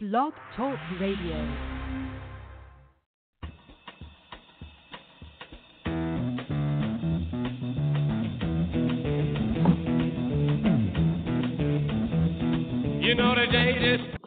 Blog Talk Radio. You know the date is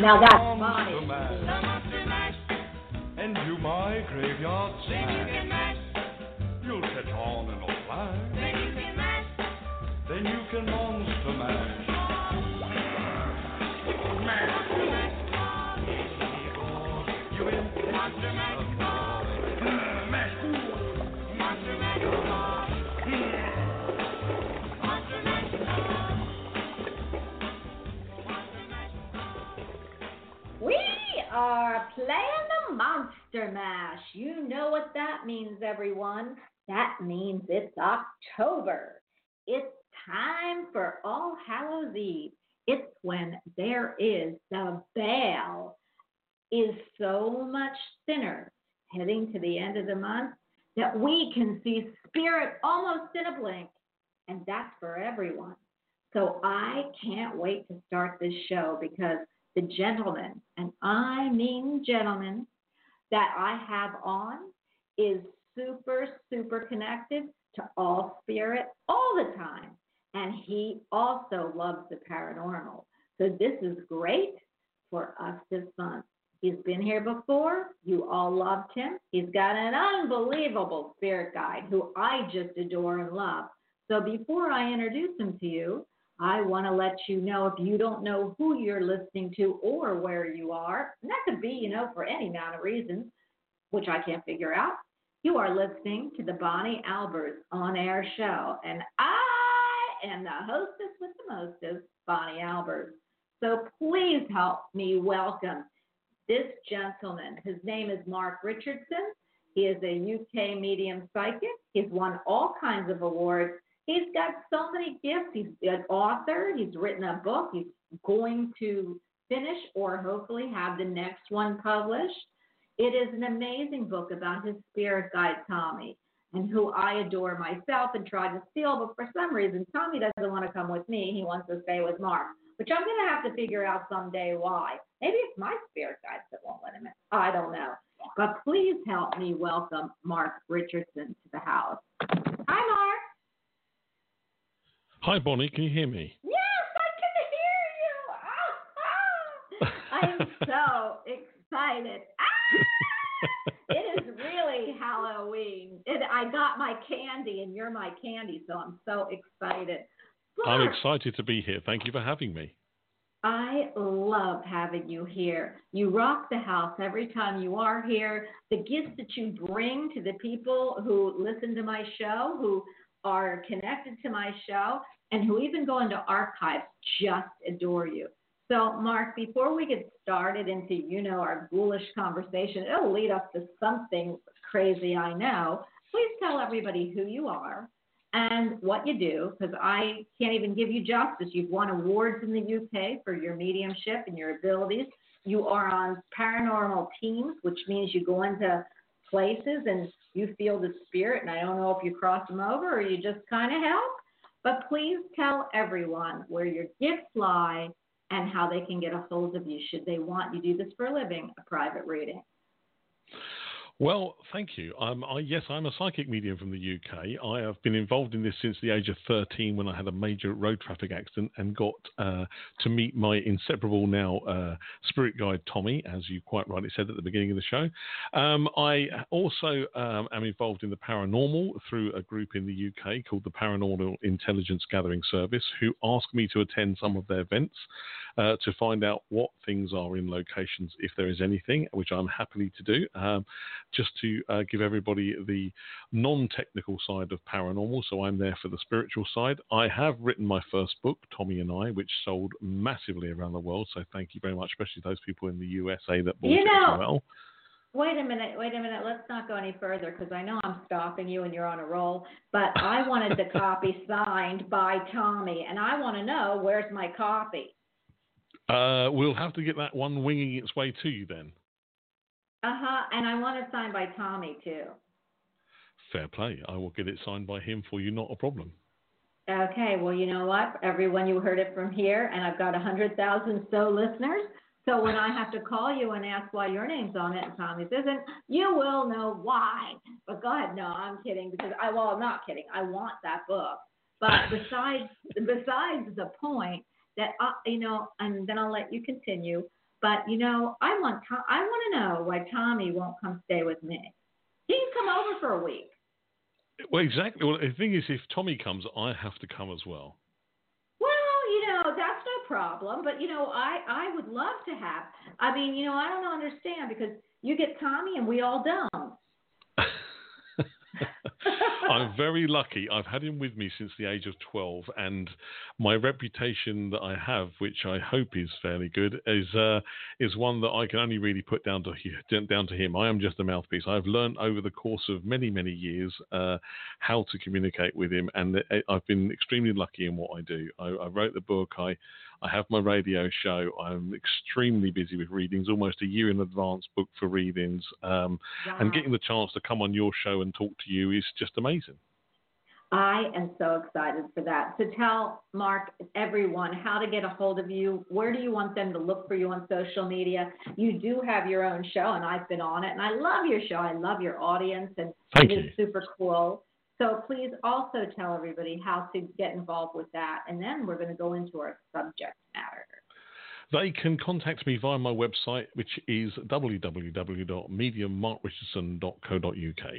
Now the that's monster funny. the mash, monster mash. and you my graveyard Then smash. You'll catch on in a flash. then you can mash. Then you can monster mash. You in Monster mash, mash. Are playing the Monster Mash. You know what that means, everyone. That means it's October. It's time for All Hallows Eve. It's when there is the veil is so much thinner heading to the end of the month that we can see spirit almost in a blink. And that's for everyone. So I can't wait to start this show because the gentleman, and I mean gentleman, that I have on is super, super connected to all spirit all the time. And he also loves the paranormal. So this is great for us this month. He's been here before. You all loved him. He's got an unbelievable spirit guide who I just adore and love. So before I introduce him to you, I want to let you know if you don't know who you're listening to or where you are, and that could be, you know, for any amount of reasons, which I can't figure out. You are listening to the Bonnie Albers on air show, and I am the hostess with the mostest, Bonnie Albers. So please help me welcome this gentleman. His name is Marc Richardson. He is a UK medium psychic. He's won all kinds of awards. He's got so many gifts. He's an author. He's written a book. He's going to finish or hopefully have the next one published. It is an amazing book about his spirit guide, Tommy. and who I adore myself and try to steal. But for some reason, Tommy doesn't want to come with me. He wants to stay with Marc, which I'm going to have to figure out someday why. Maybe it's my spirit guides that won't let him in. I don't know. But please help me welcome Marc Richardson to the house. Hi, Marc. Hi, Bonnie. Can you hear me? Yes, I can hear you. Ah, ah. I'm so excited. Ah! it is really Halloween. It, I got my candy, and you're my candy, so I'm so excited. I'm excited to be here. Thank you for having me. I love having you here. You rock the house every time you are here. The gifts that you bring to the people who listen to my show, who are connected to my show, and who even go into archives just adore you. So, Marc, before we get started into, you know, our ghoulish conversation, it'll lead us to something crazy, I know. Please tell everybody who you are and what you do, because I can't even give you justice. You've won awards in the UK for your mediumship and your abilities. You are on paranormal teams, which means you go into places and you feel the spirit. And I don't know if you cross them over or you just kind of help. But please tell everyone where your gifts lie and how they can get a hold of you should they want you to do this for a living, a private reading. Well, thank you. Um, I, yes, I'm a psychic medium from the UK. I have been involved in this since the age of 13 when I had a major road traffic accident and got uh, to meet my inseparable now uh, spirit guide, Tommy, as you quite rightly said at the beginning of the show. Um, I also um, am involved in the paranormal through a group in the UK called the Paranormal Intelligence Gathering Service, who ask me to attend some of their events uh, to find out what things are in locations, if there is anything, which I'm happily to do. Um, just to uh, give everybody the non technical side of paranormal. So I'm there for the spiritual side. I have written my first book, Tommy and I, which sold massively around the world. So thank you very much, especially those people in the USA that bought You it as well. Wait a minute, wait a minute. Let's not go any further because I know I'm stopping you and you're on a roll. But I wanted the copy signed by Tommy, and I want to know where's my copy. Uh, we'll have to get that one winging its way to you then. Uh huh. And I want it signed by Tommy too. Fair play. I will get it signed by him for you, not a problem. Okay. Well, you know what? Everyone, you heard it from here, and I've got a hundred thousand so listeners. So when I have to call you and ask why your name's on it and Tommy's isn't, you will know why. But go ahead. No, I'm kidding because I well, I'm not kidding. I want that book. But besides besides the point that I, you know, and then I'll let you continue. But you know, I want Tom, I want to know why Tommy won't come stay with me. He can come over for a week. Well, exactly. Well, the thing is, if Tommy comes, I have to come as well. Well, you know, that's no problem. But you know, I I would love to have. I mean, you know, I don't understand because you get Tommy and we all don't. I'm very lucky. I've had him with me since the age of 12, and my reputation that I have, which I hope is fairly good, is uh, is one that I can only really put down to he- down to him. I am just a mouthpiece. I've learned over the course of many many years uh, how to communicate with him, and uh, I've been extremely lucky in what I do. I, I wrote the book. I I have my radio show. I'm extremely busy with readings, almost a year in advance booked for readings. Um, and getting the chance to come on your show and talk to you is just amazing. I am so excited for that. So tell Marc, everyone, how to get a hold of you. Where do you want them to look for you on social media? You do have your own show, and I've been on it, and I love your show. I love your audience, and Thank it you. is super cool. So please also tell everybody how to get involved with that, and then we're going to go into our subject matter. They can contact me via my website, which is www.mediummarkrichardson.co.uk.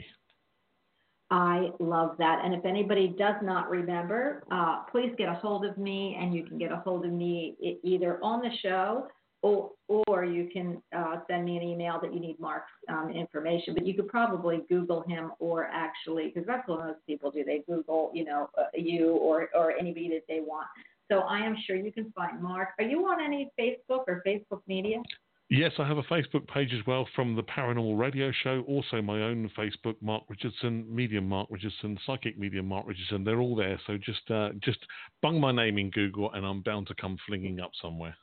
I love that. And if anybody does not remember, uh, please get a hold of me, and you can get a hold of me either on the show or, or you can uh, send me an email that you need Marc's um, information. But you could probably Google him, or actually, because that's what most people do. They Google, you know, uh, you or or anybody that they want. So I am sure you can find Marc. Are you on any Facebook or Facebook media? Yes, I have a Facebook page as well from the Paranormal Radio Show. Also, my own Facebook, Marc Richardson, Medium Marc Richardson, Psychic Medium Marc Richardson. They're all there. So just uh, just bung my name in Google, and I'm bound to come flinging up somewhere.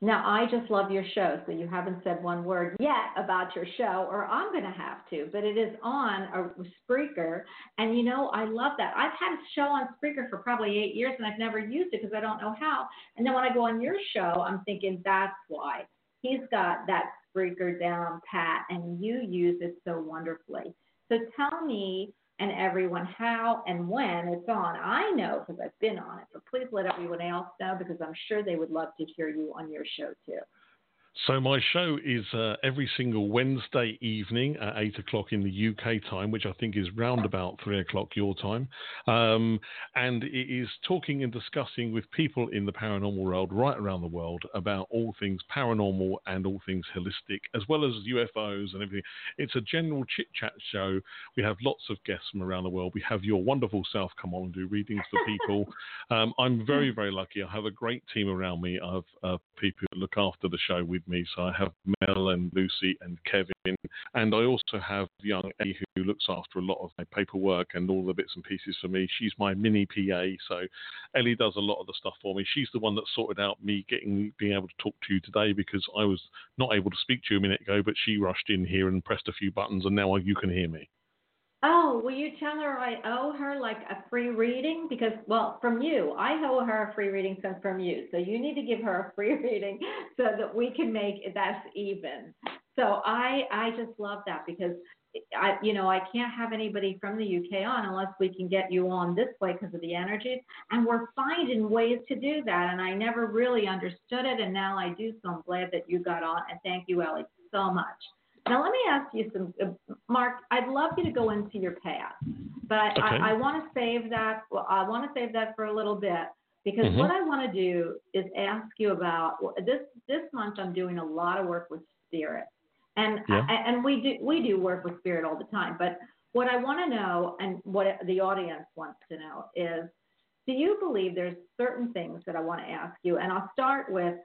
Now, I just love your show, so you haven't said one word yet about your show, or I'm going to have to, but it is on a Spreaker. And you know, I love that. I've had a show on Spreaker for probably eight years, and I've never used it because I don't know how. And then when I go on your show, I'm thinking that's why. He's got that Spreaker down pat, and you use it so wonderfully. So tell me and everyone how and when it's on. I know because I've been on it, but please let everyone else know because I'm sure they would love to hear you on your show too. So my show is uh, every single Wednesday evening at eight o'clock in the UK time, which I think is round about three o'clock your time, um, and it is talking and discussing with people in the paranormal world right around the world about all things paranormal and all things holistic, as well as UFOs and everything. It's a general chit chat show. We have lots of guests from around the world. We have your wonderful self come on and do readings for people. um, I'm very very lucky. I have a great team around me of uh, people who look after the show with me. So I have Mel and Lucy and Kevin, and I also have young Ellie who looks after a lot of my paperwork and all the bits and pieces for me. She's my mini PA, so Ellie does a lot of the stuff for me. She's the one that sorted out me getting being able to talk to you today because I was not able to speak to you a minute ago, but she rushed in here and pressed a few buttons, and now you can hear me. Oh, will you tell her I owe her like a free reading? Because, well, from you, I owe her a free reading from, from you. So you need to give her a free reading so that we can make that's even. So I, I just love that because I, you know, I can't have anybody from the UK on unless we can get you on this way because of the energies. And we're finding ways to do that. And I never really understood it. And now I do. So I'm glad that you got on. And thank you, Ellie, so much. Now, let me ask you some, uh, Marc. I'd love you to go into your past, but Okay. I, I want to save that. Well, I want to save that for a little bit because Mhm. what I want to do is ask you about well, this. This month, I'm doing a lot of work with spirit, and Yeah. I, and we do we do work with spirit all the time. But what I want to know, and what the audience wants to know, is do you believe there's certain things that I want to ask you? And I'll start with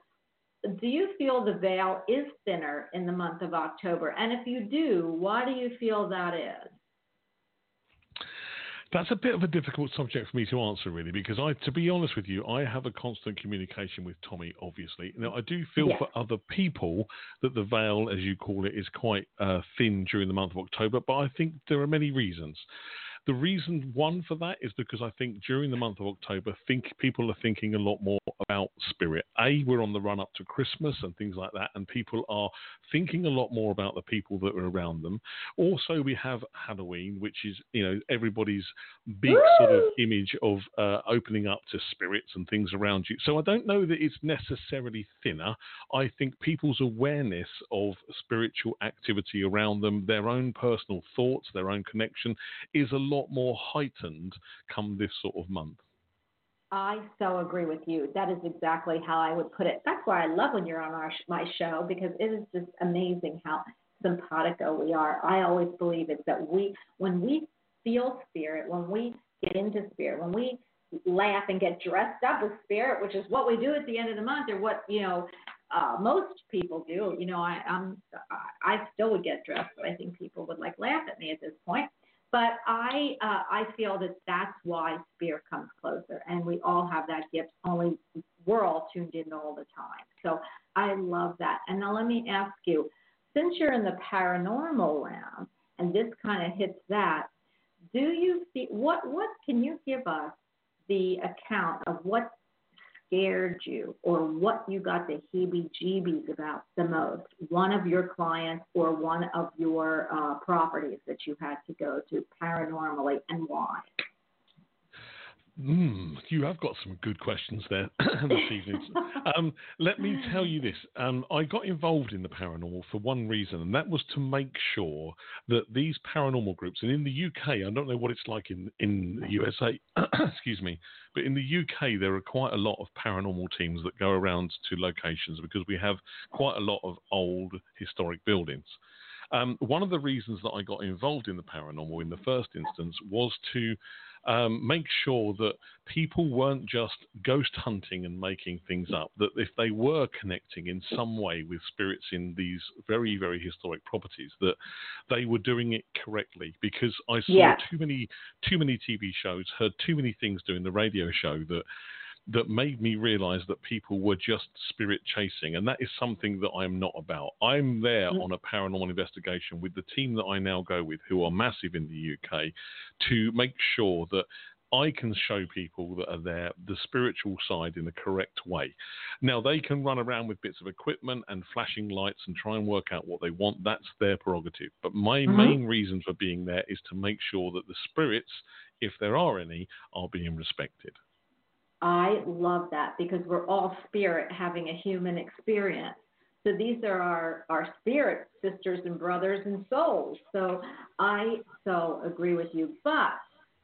do you feel the veil is thinner in the month of October? And if you do, why do you feel that is? That's a bit of a difficult subject for me to answer, really, because I, to be honest with you, I have a constant communication with Tommy. Obviously, now I do feel for other people that the veil, as you call it, is quite uh, thin during the month of October. But I think there are many reasons. The reason one for that is because I think during the month of October, think people are thinking a lot more about spirit. A, we're on the run up to Christmas and things like that, and people are thinking a lot more about the people that are around them. Also, we have Halloween, which is you know everybody's big sort of image of uh, opening up to spirits and things around you. So I don't know that it's necessarily thinner. I think people's awareness of spiritual activity around them, their own personal thoughts, their own connection, is a lot more heightened come this sort of month. I so agree with you. That is exactly how I would put it. That's why I love when you're on our my show because it is just amazing how simpatico we are. I always believe it's that we when we feel spirit, when we get into spirit, when we laugh and get dressed up with spirit, which is what we do at the end of the month, or what you know uh, most people do. You know, I, I'm I I still would get dressed, but I think people would like laugh at me at this point. But I uh, I feel that that's why spirit comes closer, and we all have that gift. Only we're all tuned in all the time. So I love that. And now let me ask you, since you're in the paranormal realm, and this kind of hits that, do you see what what can you give us the account of what scared you or what you got the heebie-jeebies about the most? One of your clients or one of your uh, properties that you had to go to paranormally, and why? Mm, you have got some good questions there this evening. Um, let me tell you this. Um, I got involved in the paranormal for one reason, and that was to make sure that these paranormal groups, and in the UK, I don't know what it's like in, in the USA, excuse me, but in the UK, there are quite a lot of paranormal teams that go around to locations because we have quite a lot of old historic buildings. Um, one of the reasons that I got involved in the paranormal in the first instance was to um, make sure that people weren't just ghost hunting and making things up, that if they were connecting in some way with spirits in these very, very historic properties, that they were doing it correctly. Because I saw Yeah. too many, too many TV shows, heard too many things doing the radio show that that made me realize that people were just spirit chasing. And that is something that I'm not about. I'm there Mm. on a paranormal investigation with the team that I now go with, who are massive in the UK, to make sure that I can show people that are there the spiritual side in the correct way. Now, they can run around with bits of equipment and flashing lights and try and work out what they want. That's their prerogative. But my Mhm. main reason for being there is to make sure that the spirits, if there are any, are being respected. I love that because we're all spirit having a human experience. So these are our, our spirit sisters and brothers and souls. So I so agree with you. But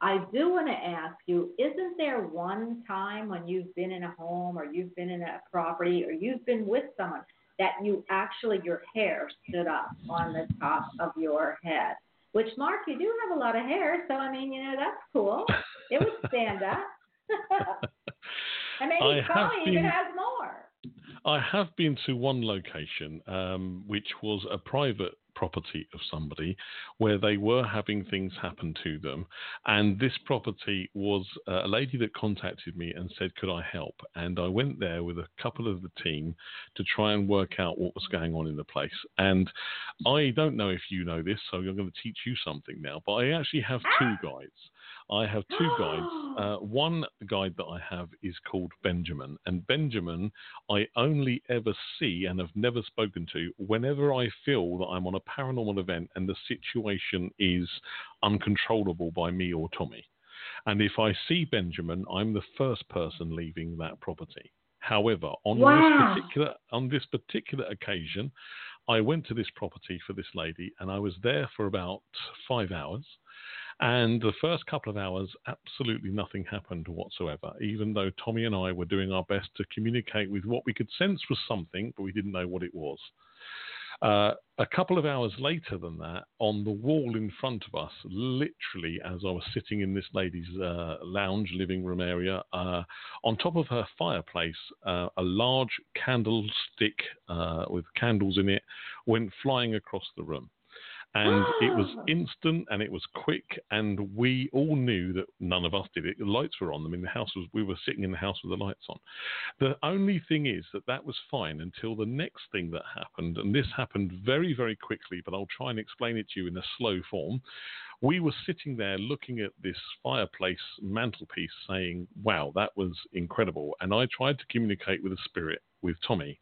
I do want to ask you, isn't there one time when you've been in a home or you've been in a property or you've been with someone that you actually your hair stood up on the top of your head? Which Marc, you do have a lot of hair, so I mean, you know, that's cool. It would stand up. and maybe I have Tony even been- has more. I have been to one location, um, which was a private property of somebody where they were having things happen to them. And this property was uh, a lady that contacted me and said, Could I help? And I went there with a couple of the team to try and work out what was going on in the place. And I don't know if you know this, so I'm going to teach you something now, but I actually have two guides. I have two guides. Uh, one guide that I have is called Benjamin, and Benjamin I only ever see and have never spoken to whenever I feel that I'm on a paranormal event and the situation is uncontrollable by me or Tommy. And if I see Benjamin, I'm the first person leaving that property. However, on Wow. this particular on this particular occasion, I went to this property for this lady, and I was there for about five hours. And the first couple of hours, absolutely nothing happened whatsoever, even though Tommy and I were doing our best to communicate with what we could sense was something, but we didn't know what it was. Uh, a couple of hours later than that, on the wall in front of us, literally as I was sitting in this lady's uh, lounge living room area, uh, on top of her fireplace, uh, a large candlestick uh, with candles in it went flying across the room and it was ah! instant and it was quick and we all knew that none of us did it. The lights were on. I mean the house was we were sitting in the house with the lights on. The only thing is that that was fine until the next thing that happened and this happened very very quickly but i'll try and explain it to you in a slow form. We were sitting there looking at this fireplace mantelpiece saying wow that was incredible. And i tried to communicate with the spirit with tommy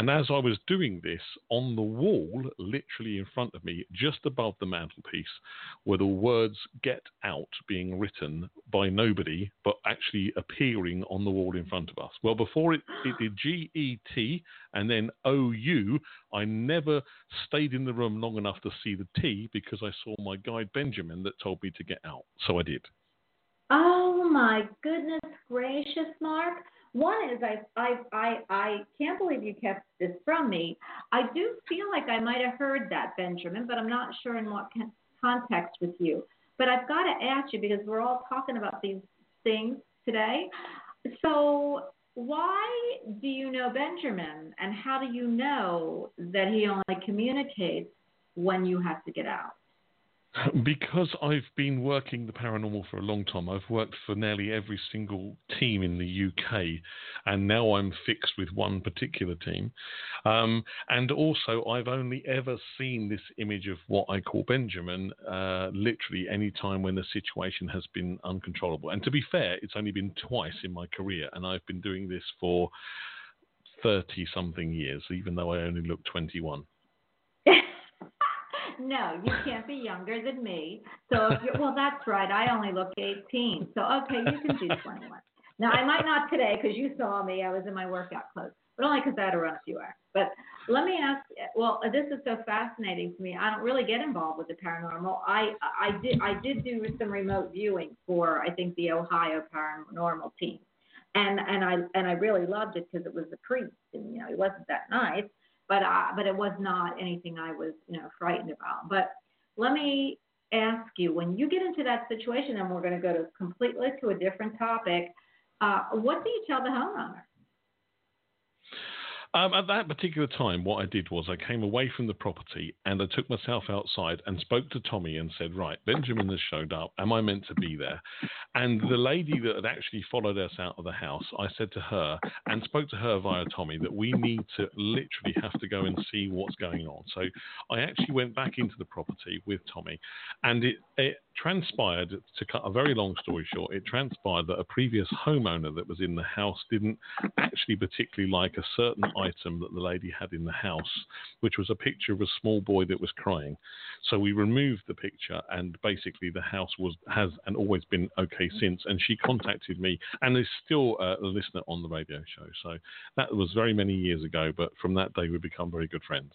and as I was doing this, on the wall, literally in front of me, just above the mantelpiece, were the words get out being written by nobody, but actually appearing on the wall in front of us. Well, before it, it did G E T and then O U, I never stayed in the room long enough to see the T because I saw my guide Benjamin that told me to get out. So I did. Oh my goodness gracious, Marc. One is I I I I can't believe you kept this from me. I do feel like I might have heard that, Benjamin, but I'm not sure in what con- context with you. But I've got to ask you because we're all talking about these things today. So why do you know Benjamin, and how do you know that he only communicates when you have to get out? Because I've been working the paranormal for a long time, I've worked for nearly every single team in the UK, and now I'm fixed with one particular team. Um, and also, I've only ever seen this image of what I call Benjamin uh, literally any time when the situation has been uncontrollable. And to be fair, it's only been twice in my career, and I've been doing this for 30 something years, even though I only look 21. no, you can't be younger than me. So if you're, well, that's right. I only look 18. So okay, you can do 21. Now I might not today because you saw me. I was in my workout clothes, but only because I had to run a few hours. But let me ask. Well, this is so fascinating to me. I don't really get involved with the paranormal. I I did I did do some remote viewing for I think the Ohio paranormal team, and and I and I really loved it because it was a priest and you know he wasn't that nice but I, but it was not anything I was you know frightened about. But let me ask you, when you get into that situation, and we're going to go to completely to a different topic, uh, what do you tell the homeowner? Um, at that particular time, what I did was I came away from the property and I took myself outside and spoke to Tommy and said, Right, Benjamin has showed up. Am I meant to be there? And the lady that had actually followed us out of the house, I said to her and spoke to her via Tommy that we need to literally have to go and see what's going on. So I actually went back into the property with Tommy and it, it transpired, to cut a very long story short, it transpired that a previous homeowner that was in the house didn't actually particularly like a certain item that the lady had in the house, which was a picture of a small boy that was crying. So we removed the picture, and basically the house was has and always been okay since. And she contacted me, and is still uh, a listener on the radio show. So that was very many years ago, but from that day we become very good friends.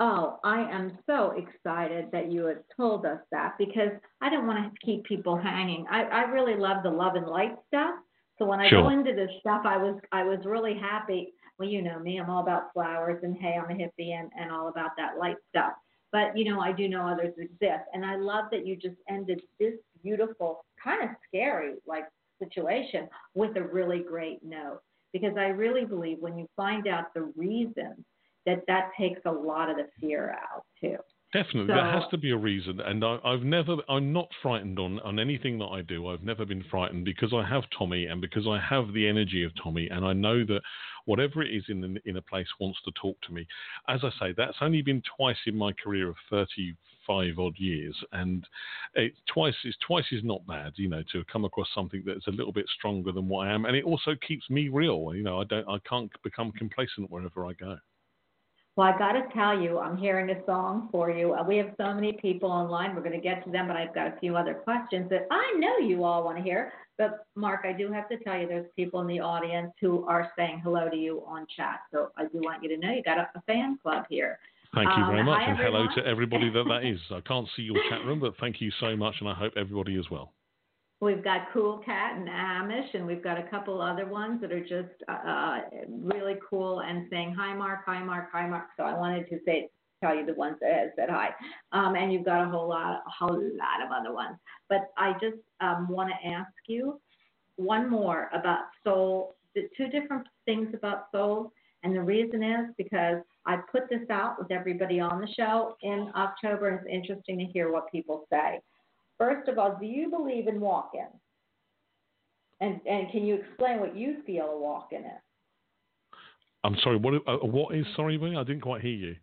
Oh, I am so excited that you had told us that because I don't want to keep people hanging. I, I really love the love and light stuff. So when I Sure. go into this stuff, I was I was really happy. Well, you know me, I'm all about flowers and hey, I'm a hippie and, and all about that light stuff. But you know, I do know others exist, and I love that you just ended this beautiful, kind of scary like situation with a really great note because I really believe when you find out the reasons that that takes a lot of the fear out too. Definitely, So- there has to be a reason, and I, I've never, I'm not frightened on on anything that I do. I've never been frightened because I have Tommy, and because I have the energy of Tommy, and I know that whatever it is in the, in a place wants to talk to me. As I say, that's only been twice in my career of thirty five odd years, and it twice is twice is not bad, you know, to come across something that's a little bit stronger than what I am, and it also keeps me real. You know, I don't, I can't become complacent wherever I go. Well, I got to tell you, I'm hearing a song for you. Uh, we have so many people online. We're going to get to them, but I've got a few other questions that I know you all want to hear. But Marc, I do have to tell you, there's people in the audience who are saying hello to you on chat. So I do want you to know you got a, a fan club here. Thank you very Um, much, hi, and hello to everybody that that is. I can't see your chat room, but thank you so much, and I hope everybody is well. We've got Cool Cat and Amish, and we've got a couple other ones that are just uh, uh, really cool and saying hi, Marc, hi, Marc, hi, Marc. So I wanted to say tell you the ones that have said hi, um, and you've got a whole lot, a whole lot of other ones. But I just um, want to ask you one more about soul. The two different things about soul, and the reason is because I put this out with everybody on the show in October, and it's interesting to hear what people say. First of all, do you believe in walk-ins? And and can you explain what you feel a walk-in is? I'm sorry. What? Uh, what is sorry? I didn't quite hear you.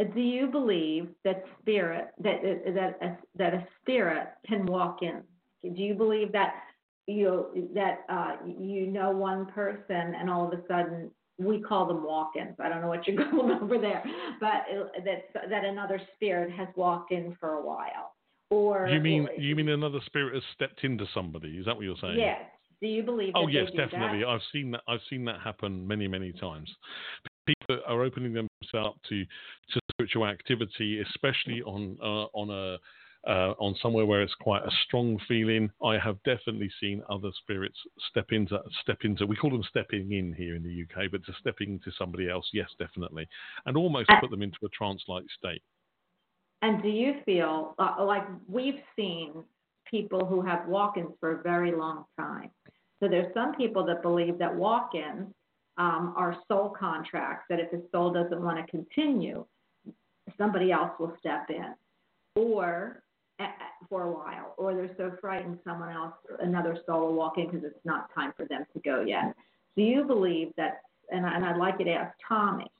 Uh, Do you believe that spirit that that a, that a spirit can walk in? Do you believe that you that uh, you know one person and all of a sudden we call them walk-ins? I don't know what you're going over there, but uh, that that another spirit has walked in for a while, or You mean or- you mean another spirit has stepped into somebody? Is that what you're saying? Yes. Do you believe? Oh yes, definitely. That? I've seen that. I've seen that happen many, many times. People are opening themselves up to to spiritual activity, especially on uh, on a uh, on somewhere where it's quite a strong feeling. I have definitely seen other spirits step into step into. We call them stepping in here in the UK, but to stepping into somebody else, yes, definitely, and almost Uh, put them into a trance-like state. And do you feel uh, like we've seen people who have walk-ins for a very long time? So there's some people that believe that walk-ins um, are soul contracts. That if a soul doesn't want to continue, somebody else will step in, or for a while, or they're so frightened someone else, another soul will walk in because it's not time for them to go yet. Do you believe that? And, I- and I'd like you to ask Tommy.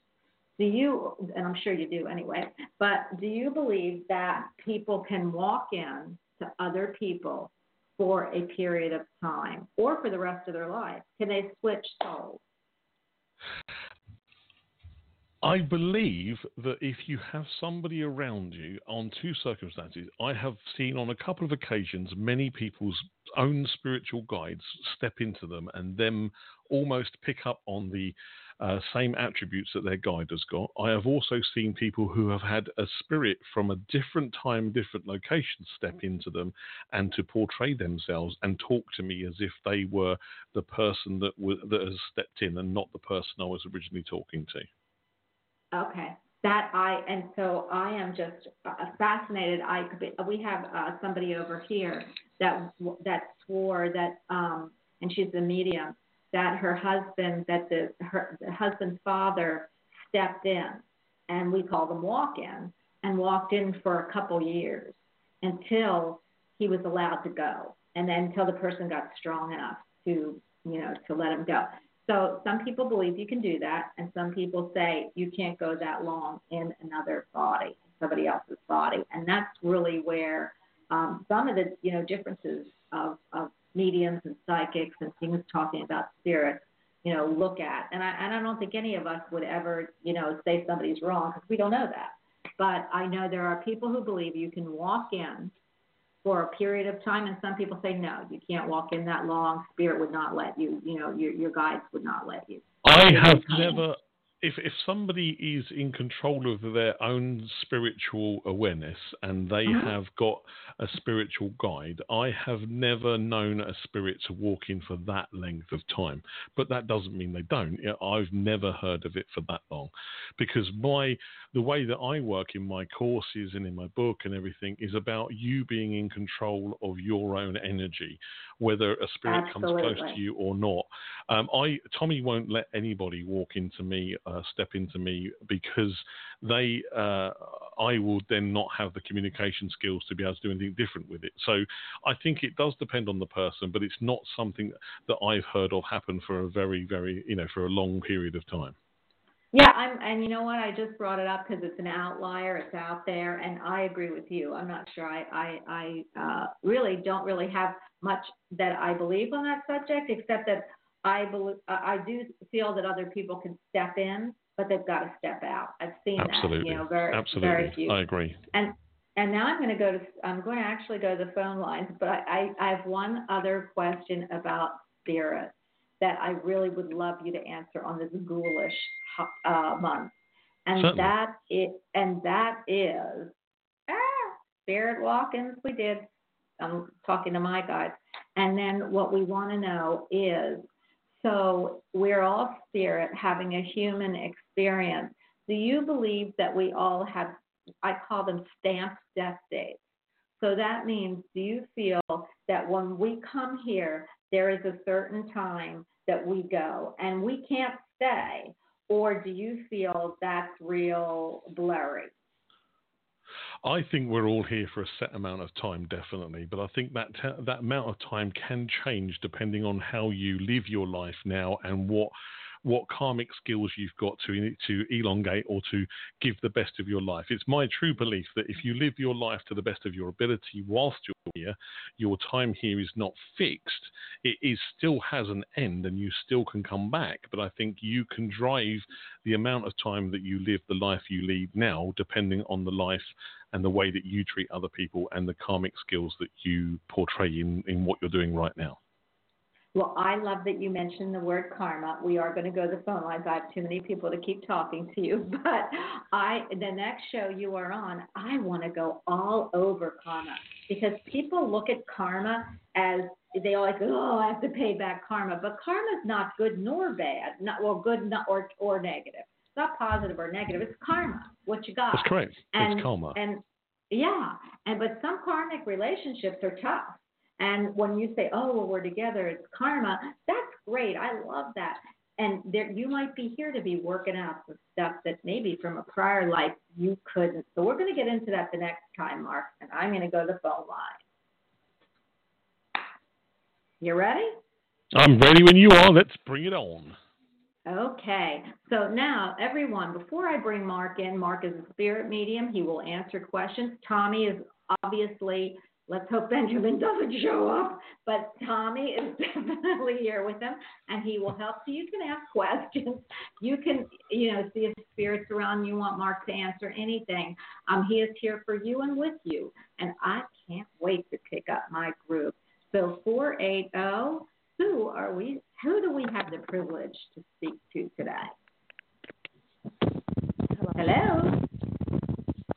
Do you, and I'm sure you do anyway, but do you believe that people can walk in to other people for a period of time or for the rest of their life? Can they switch souls? I believe that if you have somebody around you on two circumstances, I have seen on a couple of occasions many people's own spiritual guides step into them and them almost pick up on the uh, same attributes that their guide has got. I have also seen people who have had a spirit from a different time, different location step into them and to portray themselves and talk to me as if they were the person that, w- that has stepped in and not the person I was originally talking to. Okay. That I and so I am just uh, fascinated. I we have uh, somebody over here that that swore that um and she's a medium that her husband, that the her the husband's father stepped in, and we call them walk-in, and walked in for a couple years until he was allowed to go, and then until the person got strong enough to you know to let him go. So some people believe you can do that, and some people say you can't go that long in another body, somebody else's body, and that's really where um, some of the you know differences of, of mediums and psychics and things talking about spirits, you know, look at. And I, and I don't think any of us would ever, you know, say somebody's wrong because we don't know that. But I know there are people who believe you can walk in for a period of time, and some people say no, you can't walk in that long. Spirit would not let you. You know, your your guides would not let you. I have never. If if somebody is in control of their own spiritual awareness and they Mhm. have got a spiritual guide, I have never known a spirit to walk in for that length of time. But that doesn't mean they don't. I've never heard of it for that long, because my the way that I work in my courses and in my book and everything is about you being in control of your own energy, whether a spirit comes close to you or not. Um, I Tommy won't let anybody walk into me, uh, step into me, because they uh, I will then not have the communication skills to be able to do anything different with it. So I think it does depend on the person, but it's not something that I've heard of happen for a very very you know for a long period of time. Yeah, I'm, and you know what? I just brought it up because it's an outlier. It's out there, and I agree with you. I'm not sure. I, I, I uh, really don't really have much that I believe on that subject, except that I believe I do feel that other people can step in, but they've got to step out. I've seen Absolutely, that. You know, very, absolutely, very few. I agree. And and now I'm going to go to I'm going to actually go to the phone lines, but I, I, I have one other question about spirit that I really would love you to answer on this ghoulish uh, month, and Certainly. that is and that is ah, spirit walk-ins. We did. I'm talking to my guides, and then what we want to know is so we're all spirit having a human experience. Do you believe that we all have I call them stamped death dates. So that means, do you feel that when we come here, there is a certain time that we go and we can't stay? Or do you feel that's real blurry? I think we're all here for a set amount of time, definitely. But I think that t- that amount of time can change depending on how you live your life now and what what karmic skills you've got to to elongate or to give the best of your life. It's my true belief that if you live your life to the best of your ability whilst you're here, your time here is not fixed. It is still has an end, and you still can come back. But I think you can drive the amount of time that you live the life you lead now, depending on the life and the way that you treat other people and the karmic skills that you portray in, in what you're doing right now. Well, I love that you mentioned the word karma. We are going to go to the phone lines. I have too many people to keep talking to you, but I the next show you are on, I want to go all over karma because people look at karma as they always go, oh, I have to pay back karma, but karma is not good nor bad, not well, good not, or or negative. It's not positive or negative. It's karma, what you got. That's correct. And, it's karma. And yeah, and but some karmic relationships are tough. And when you say, "Oh, well, we're together," it's karma. That's great. I love that. And there, you might be here to be working out some stuff that maybe from a prior life you couldn't. So we're going to get into that the next time, Marc. And I'm going to go to the phone line. You ready? I'm ready when you are. Let's bring it on. Okay, so now everyone, before I bring Marc in, Marc is a spirit medium. He will answer questions. Tommy is obviously, let's hope Benjamin doesn't show up, but Tommy is definitely here with him and he will help. So you can ask questions. You can, you know, see if spirits around you want Marc to answer anything. Um, he is here for you and with you. And I can't wait to pick up my group. So 480, who are we? Who do we have the privilege to speak to today? Hello.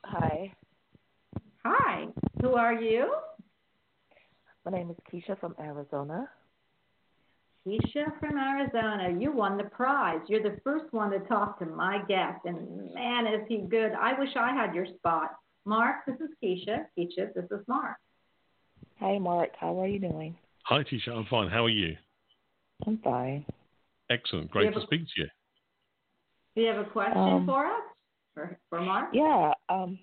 Hi, Hi. Who are you? my name is Keisha from Arizona. Keisha from Arizona. You won the prize. You're the first one to talk to my guest, and man, is he good. I wish I had your spot. Marc, this is Keisha. Keisha, this is Marc. Hi, Marc. How are you doing? Hi, Keisha. I'm fine. How are you? I'm fine. Excellent. Great to a- speak to you. Do you have a question Um, for us? For, for Marc? Yeah, um,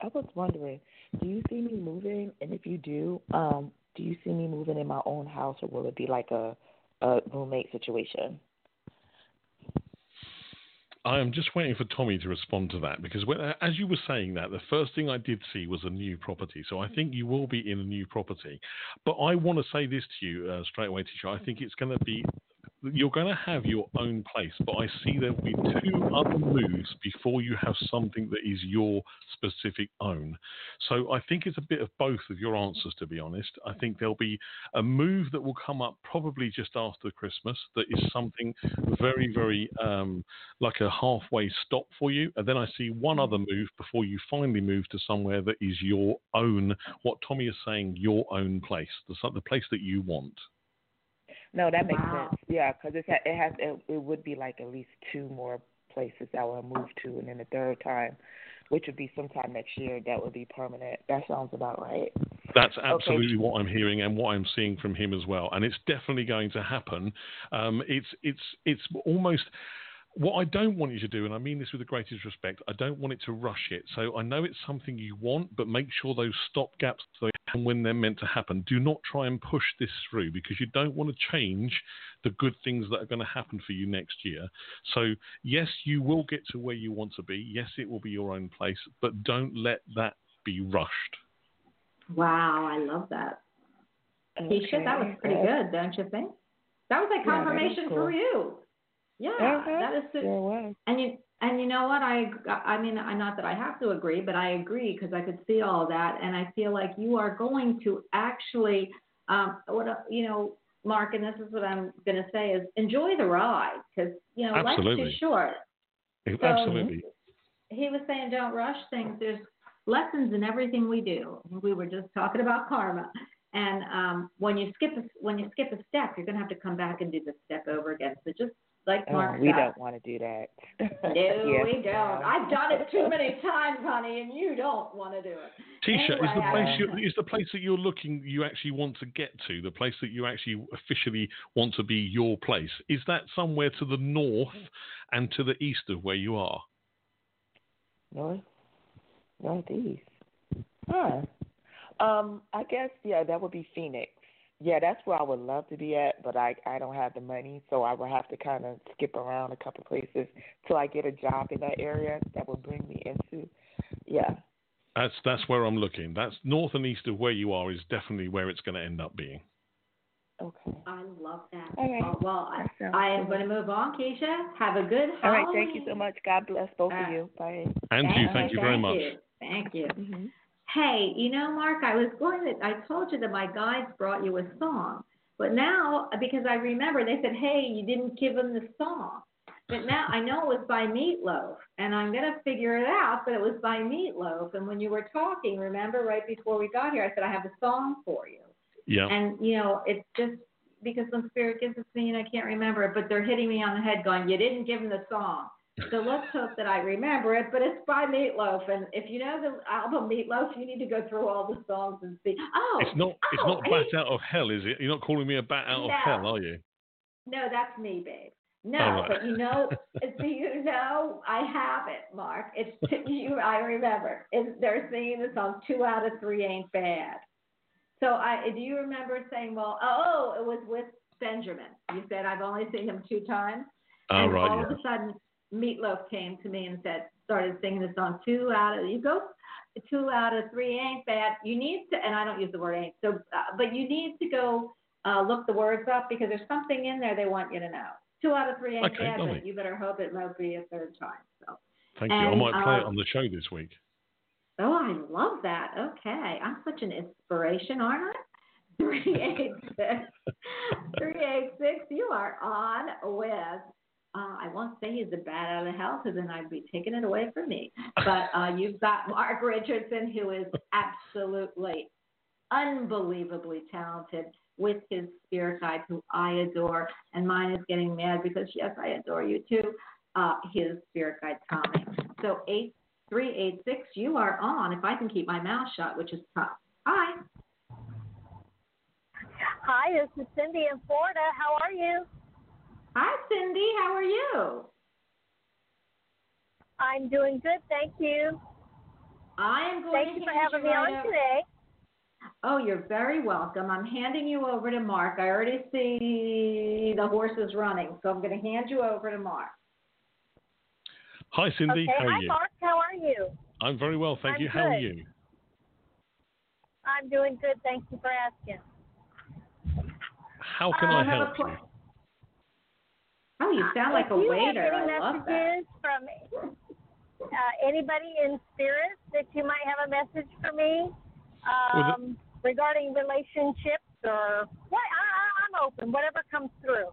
I was wondering, do you see me moving? And if you do, um, do you see me moving in my own house, or will it be like a a roommate situation? I am just waiting for Tommy to respond to that because when, as you were saying that, the first thing I did see was a new property. So I think you will be in a new property. But I want to say this to you uh, straight away, Tisha. I think it's going to be you're going to have your own place, but I see there will be two other moves before you have something that is your specific own. So I think it's a bit of both of your answers, to be honest. I think there'll be a move that will come up probably just after Christmas that is something very, very um, like a halfway stop for you. And then I see one other move before you finally move to somewhere that is your own, what Tommy is saying, your own place, the, the place that you want. No, that makes Wow. sense. Yeah, because it it has it, it would be like at least two more places I will move to, and then the third time, which would be sometime next year, that would be permanent. That sounds about right. That's absolutely what I'm hearing and what I'm seeing from him as well, and it's definitely going to happen. Um, it's it's it's almost what I don't want you to do, and I mean this with the greatest respect. I don't want it to rush it. So I know it's something you want, but make sure those stop gaps they happen when they're meant to happen. Do not try and push this through because you don't want to change the good things that are going to happen for you next year. So yes, you will get to where you want to be. Yes, it will be your own place, but don't let that be rushed. Wow, I love that. Keisha, that was pretty Yeah. good, don't you think? That was like Yeah, that is confirmation cool. for you. Yeah, that is. Sure was. And you and you know what? I I mean, I not that I have to agree, but I agree because I could see all that, and I feel like you are going to actually, um, what uh, you know, Marc, and this is what I'm going to say is enjoy the ride because you know life's Absolutely. too short. Absolutely. He was saying don't rush things. There's lessons in everything we do. We were just talking about karma. And um, when you skip a, when you skip a step, you're gonna have to come back and do the step over again. So just like Oh, we said, don't want to do that. no, Yes, we don't. no. I've done it too many times, honey, and you don't want to do it. Tisha, is the place you, is the place that you're looking you actually want to get to the place that you actually officially want to be your place? Is that somewhere to the north and to the east of where you are? North, northeast. Huh. Um, I guess yeah, that would be Phoenix. Yeah, that's where I would love to be at, but I I don't have the money, so I would have to kind of skip around a couple places till I get a job in that area that would bring me into. Yeah. That's that's where I'm looking. That's north and east of where you are is definitely where it's going to end up being. Okay. I love that. All right. Oh, well, I, That sounds I am good. going to move on, Keisha. Have a good All right. Halloween. Thank you so much. God bless both All of you. Bye. And you, thank you very much. you. Thank you. hmm Hey, you know, Marc, I was going to, I told you that my guides brought you a song. But now, because I remember, they said, hey, you didn't give them the song. But now I know it was by Meatloaf, and I'm going to figure it out, but it was by Meatloaf. And when you were talking, remember, right before we got here, I said, I have a song for you. Yeah. And, you know, it's just because when Spirit gives it to me and I can't remember it, but they're hitting me on the head going, you didn't give them the song. So let's hope that I remember it, but it's by Meatloaf. And if you know the album Meatloaf, you need to go through all the songs and see. Oh, It's not it's oh, not bat need- out of hell, is it? You're not calling me a bat out of hell, are you? No, that's me, babe. No, right. but you know, do you know? I have it, Marc. It's you. I remember. It's, they're singing the song "Two Out of Three Ain't Bad." So I do you remember saying, "Well, oh, it was with Benjamin." You said I've only seen him two times, Oh, and right, all yeah. of a sudden, Meatloaf came to me and said, started singing the song two Out of." You go, two out of three ain't bad." You need to, and I don't use the word "ain't," so uh, but you need to go uh, look the words up because there's something in there they want you to know. Two out of three ain't Okay, bad, lovely. but you better hope it won't be a third time. So, Thank you. I might play it uh, on the show this week. oh, I love that. Okay, I'm such an inspiration, aren't I? Three eight six, three eight six. You are on with. Uh, I won't say he's a bad out of hell because then I'd be taking it away from me. But uh, you've got Marc Richardson, who is absolutely unbelievably talented with his spirit guide, who I adore. And mine is getting mad because, yes, I adore you too. Uh, his spirit guide, Tommy. So, 8386, you are on if I can keep my mouth shut, which is tough. Hi. Hi, this is Cindy in Florida. How are you? Hi, Cindy. How are you? I'm doing good, thank you. I am going Thank to you for hand having you me right on over- today. Oh, you're very welcome. I'm handing you over to Marc. I already see the horses running, so I'm going to hand you over to Marc. Hi, Cindy. okay, How are hi you? Marc, how are you? I'm very well, thank I'm you. How are you? I'm doing good, thank you for asking. How can I I have a help you? Oh, you sound like if a you waiter. have any I love that. messages from uh, anybody in spirit that you might have a message for me um, regarding relationships or what? I, I- I'm open, whatever comes through.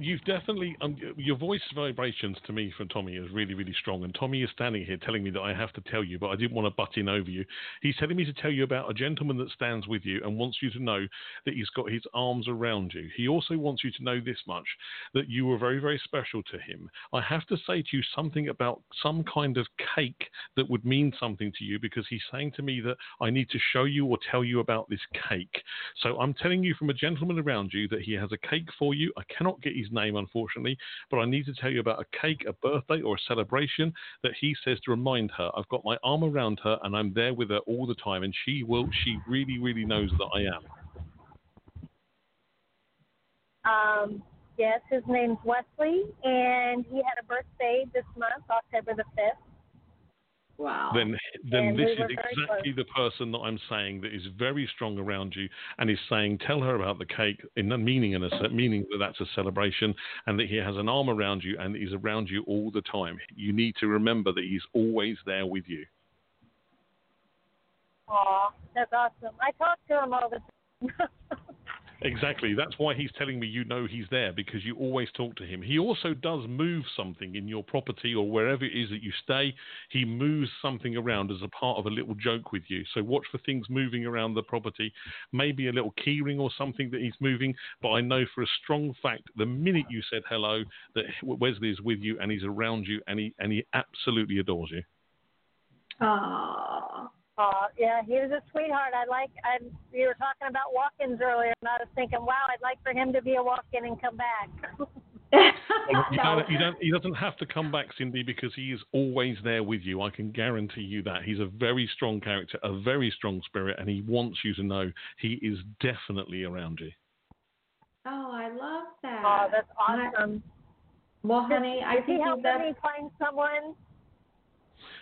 You've definitely um, your voice vibrations to me from Tommy is really really strong, and Tommy is standing here telling me that I have to tell you, but I didn't want to butt in over you. He's telling me to tell you about a gentleman that stands with you and wants you to know that he's got his arms around you. He also wants you to know this much that you were very very special to him. I have to say to you something about some kind of cake that would mean something to you because he's saying to me that I need to show you or tell you about this cake. So I'm telling you from a gentleman around you that he has a cake for you. I cannot get his name, unfortunately, but I need to tell you about a cake, a birthday, or a celebration that he says to remind her. I've got my arm around her and I'm there with her all the time, and she will, she really, really knows that I am. Um, yes, his name's Wesley, and he had a birthday this month, October the 5th. Wow. Then, then And this we is exactly the person that I'm saying that is very strong around you and is saying, tell her about the cake in the meaning and a meaning that that's a celebration and that he has an arm around you and he's around you all the time. You need to remember that he's always there with you. Aw, that's awesome. I talk to him all the time. Exactly. That's why he's telling me you know he's there because you always talk to him. He also does move something in your property or wherever it is that you stay. He moves something around as a part of a little joke with you. So watch for things moving around the property. Maybe a little keyring or something that he's moving. But I know for a strong fact the minute you said hello that Wesley is with you and he's around you and he and he absolutely adores you. Aw. Aw, yeah, he was a sweetheart. I like. I we were talking about walk-ins earlier, and I was thinking, wow, I'd like for him to be a walk-in and come back. Well, you No. don't, he doesn't have to come back, Cindy, because he is always there with you. I can guarantee you that. He's a very strong character, a very strong spirit, and he wants you to know he is definitely around you. Oh, I love that. oh, that's I- awesome. Well, Does- honey, I is he think helping that me find someone?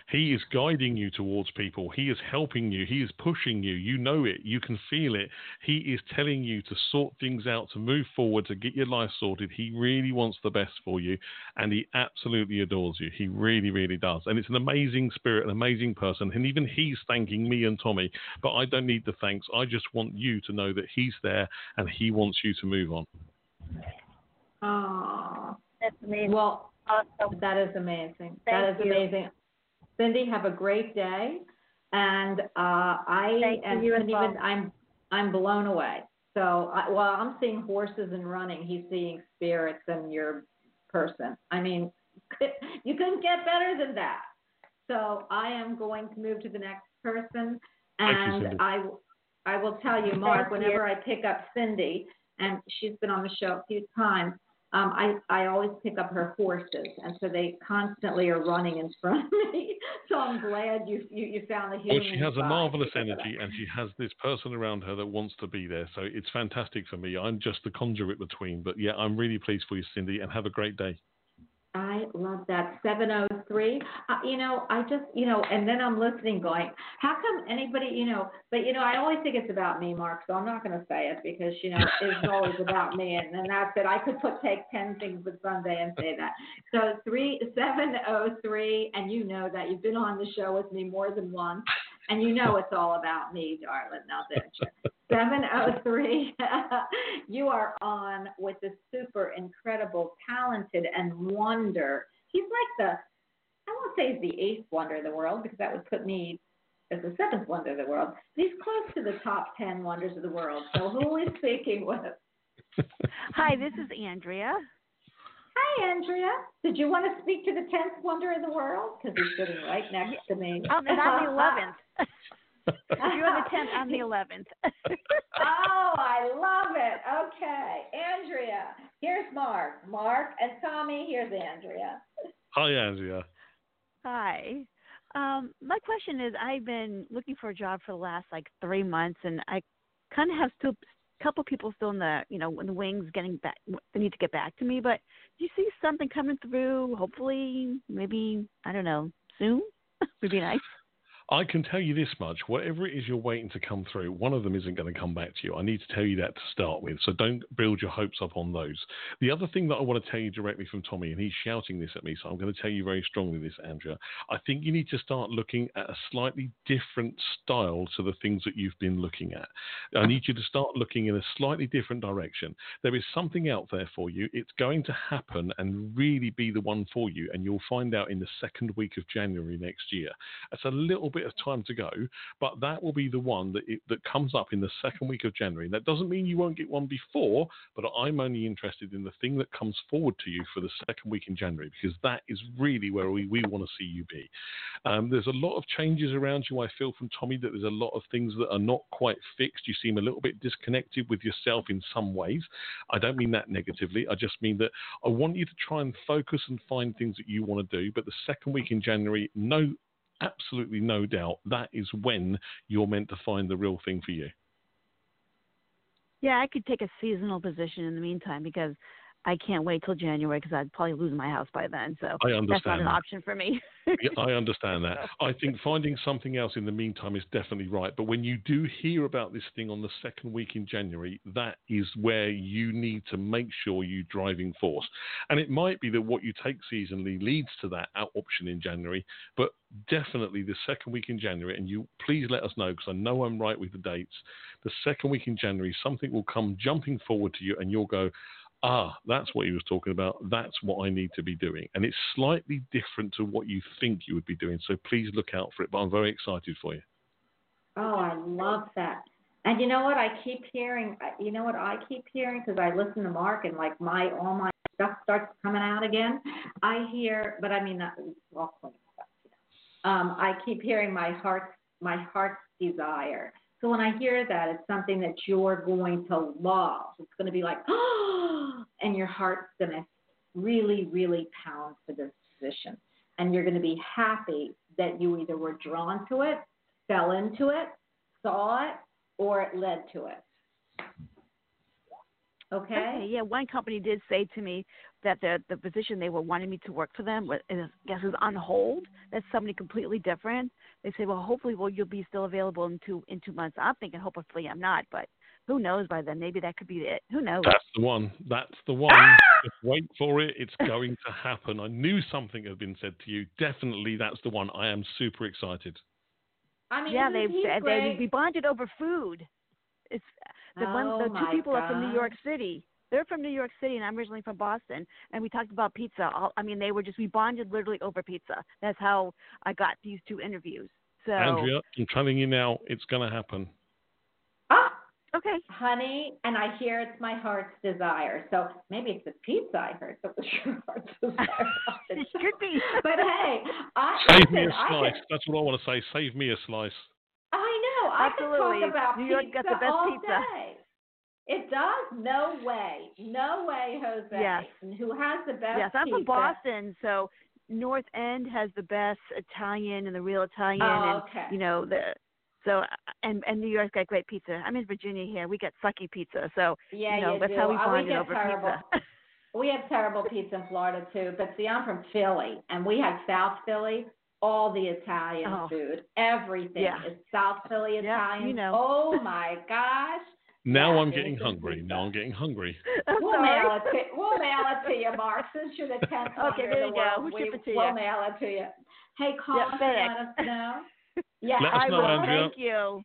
He is guiding you towards people. He is helping you. He is pushing you. You know it. You can feel it. He is telling you to sort things out, to move forward, to get your life sorted. He really wants the best for you, and he absolutely adores you. He really, really does. And it's an amazing spirit, an amazing person. And even he's thanking me and Tommy. But I don't need the thanks. I just want you to know that he's there and he wants you to move on. Oh, That's amazing. well, awesome. that is amazing. that Thank is you. amazing. Cindy, have a great day, and uh, I Thank and you as Cindy, well. I'm I'm blown away. So, I, while I'm seeing horses and running, he's seeing spirits and your person. I mean, you couldn't get better than that. So, I am going to move to the next person, Thank you, and I I will tell you, Marc, Thank you. whenever I pick up Cindy, and she's been on the show a few times. Um, I, I always pick up her horses, and so they constantly are running in front of me. So I'm glad you you, you found the Oh, human. she has a marvelous energy and she has this person around her that wants to be there. So it's fantastic for me. I'm just the conduit between. But yeah, I'm really pleased for you, Cindy, and have a great day. I love that 703. Uh, you know, I just, you know, and then I'm listening going, how come anybody, you know, but, you know, I always think it's about me, Marc, so I'm not going to say it because, you know, it's always about me. And then that's it. I could put take 10 things with Sunday and say that. So 3703, and you know that you've been on the show with me more than once, and you know it's all about me, darling, now don't you? 703, you are on with the super incredible, talented, and wonder. He's like the, I won't say he's the eighth wonder of the world because that would put me as the seventh wonder of the world. But he's close to the top 10 wonders of the world. So who who is speaking with? Hi, this is Andrea. Hi, Andrea. Did you want to speak to the 10th wonder of the world? Because he's sitting right next to me. Oh, I'm the eleventh. You're the tenth. I'm the eleventh. oh, I love it. Okay, Andrea, Here's Marc. Marc and Tommy. Here's Andrea. Hi, Andrea. Hi. Um, my question is, I've been looking for a job for the last like three months, and I kind of have still a couple people still in the you know in the wings getting back. They need to get back to me, but do you see something coming through? Hopefully, maybe I don't know soon. Would be nice. I can tell you this much: whatever it is you're waiting to come through, one of them isn't going to come back to you. I need to tell you that to start with, so don't build your hopes up on those. The other thing that I want to tell you directly from Tommy, and he's shouting this at me, so I'm going to tell you very strongly this, Andrea. I think you need to start looking at a slightly different style to the things that you've been looking at. I need you to start looking in a slightly different direction. There is something out there for you. It's going to happen and really be the one for you, and you'll find out in the second week of January next year. That's a little bit of time to go, but that will be the one that it, that comes up in the second week of January. And That doesn't mean you won't get one before, but I'm only interested in the thing that comes forward to you for the second week in January because that is really where we, we want to see you be. Um, there's a lot of changes around you. I feel from Tommy that there's a lot of things that are not quite fixed. You seem a little bit disconnected with yourself in some ways. I don't mean that negatively. I just mean that I want you to try and focus and find things that you want to do. But the second week in January, no absolutely no doubt that is when you're meant to find the real thing for you. Yeah, I could take a seasonal position in the meantime because I can't wait till January because I'd probably lose my house by then. So I understand that's not an option for me. yeah, I understand that. I think finding something else in the meantime is definitely right. But when you do hear about this thing on the second week in January, that is where you need to make sure you driving force. And it might be that what you take seasonally leads to that out option in January, but definitely the second week in January, and you please let us know because I know I'm right with the dates. The second week in January, something will come jumping forward to you, and you'll go, ah, that's what he was talking about. That's what I need to be doing. And it's slightly different to what you think you would be doing. So please look out for it. But I'm very excited for you. Oh, I love that. And you know what? I keep hearing. You know what I keep hearing because I listen to Marc and like my all my stuff starts coming out again. I hear, but I mean, not. You know. Um, I keep hearing my heart, my heart's desire. So when I hear that, it's something that you're going to love. It's going to be like, oh, and your heart's going to really, really pound for this position. And you're going to be happy that you either were drawn to it, fell into it, saw it, or it led to it. Okay? Okay, yeah. One company did say to me that the the position they were wanting me to work for them was, I guess, is on hold. That's somebody completely different. They say, well, hopefully, well, you'll be still available in two in two months. I'm thinking, hopefully, I'm not, but who knows by then? Maybe that could be it. Who knows? That's the one. That's the one. Ah! Just wait for it. It's going to happen. I knew something had been said to you. Definitely, that's the one. I am super excited. I mean, yeah, they he they we bonded over food. It's the one Oh, the two my people are from New York. City. They're from New York City, and I'm originally from Boston. And we talked about pizza. All, I mean, they were just we bonded literally over pizza. That's how I got these two interviews. So Andrea, I'm telling you now, it's going to happen. Ah, okay, honey, and I hear it's my heart's desire. So maybe it's the pizza I heard that was your heart's desire. it could be. but hey, I Save me a slice. can- That's what I want to say. Save me a slice. I Absolutely. talk about New York pizza got the best all pizza. day. It does? No way. No way, Jose. Yes. Who has the best yes, I'm pizza? from Boston, so North End has the best Italian and the real Italian, Oh, and okay. you know the. So and and New York's got great pizza. I'm in Virginia here. We got sucky pizza. So Yeah, you know you that's do. how we Uh, bonded get over terrible. pizza. We have terrible pizza in Florida too, but see, I'm from Philly, and we have South Philly. All the Italian Oh. food, everything Yeah. is South Philly Yeah, Italian. you know. Oh my gosh! Now Yeah, I'm getting hungry. pizza. Now I'm getting hungry. I'm We'll sorry. mail it to we'll mail it to you, Marc. Since you're the tenth Okay, wonder there in you the go. world, We'll ship we, it to we'll you. mail it to you. Hey, call Yeah, us and FedEx. let us know. Yeah, Let us I know, will. Andrea. Thank you.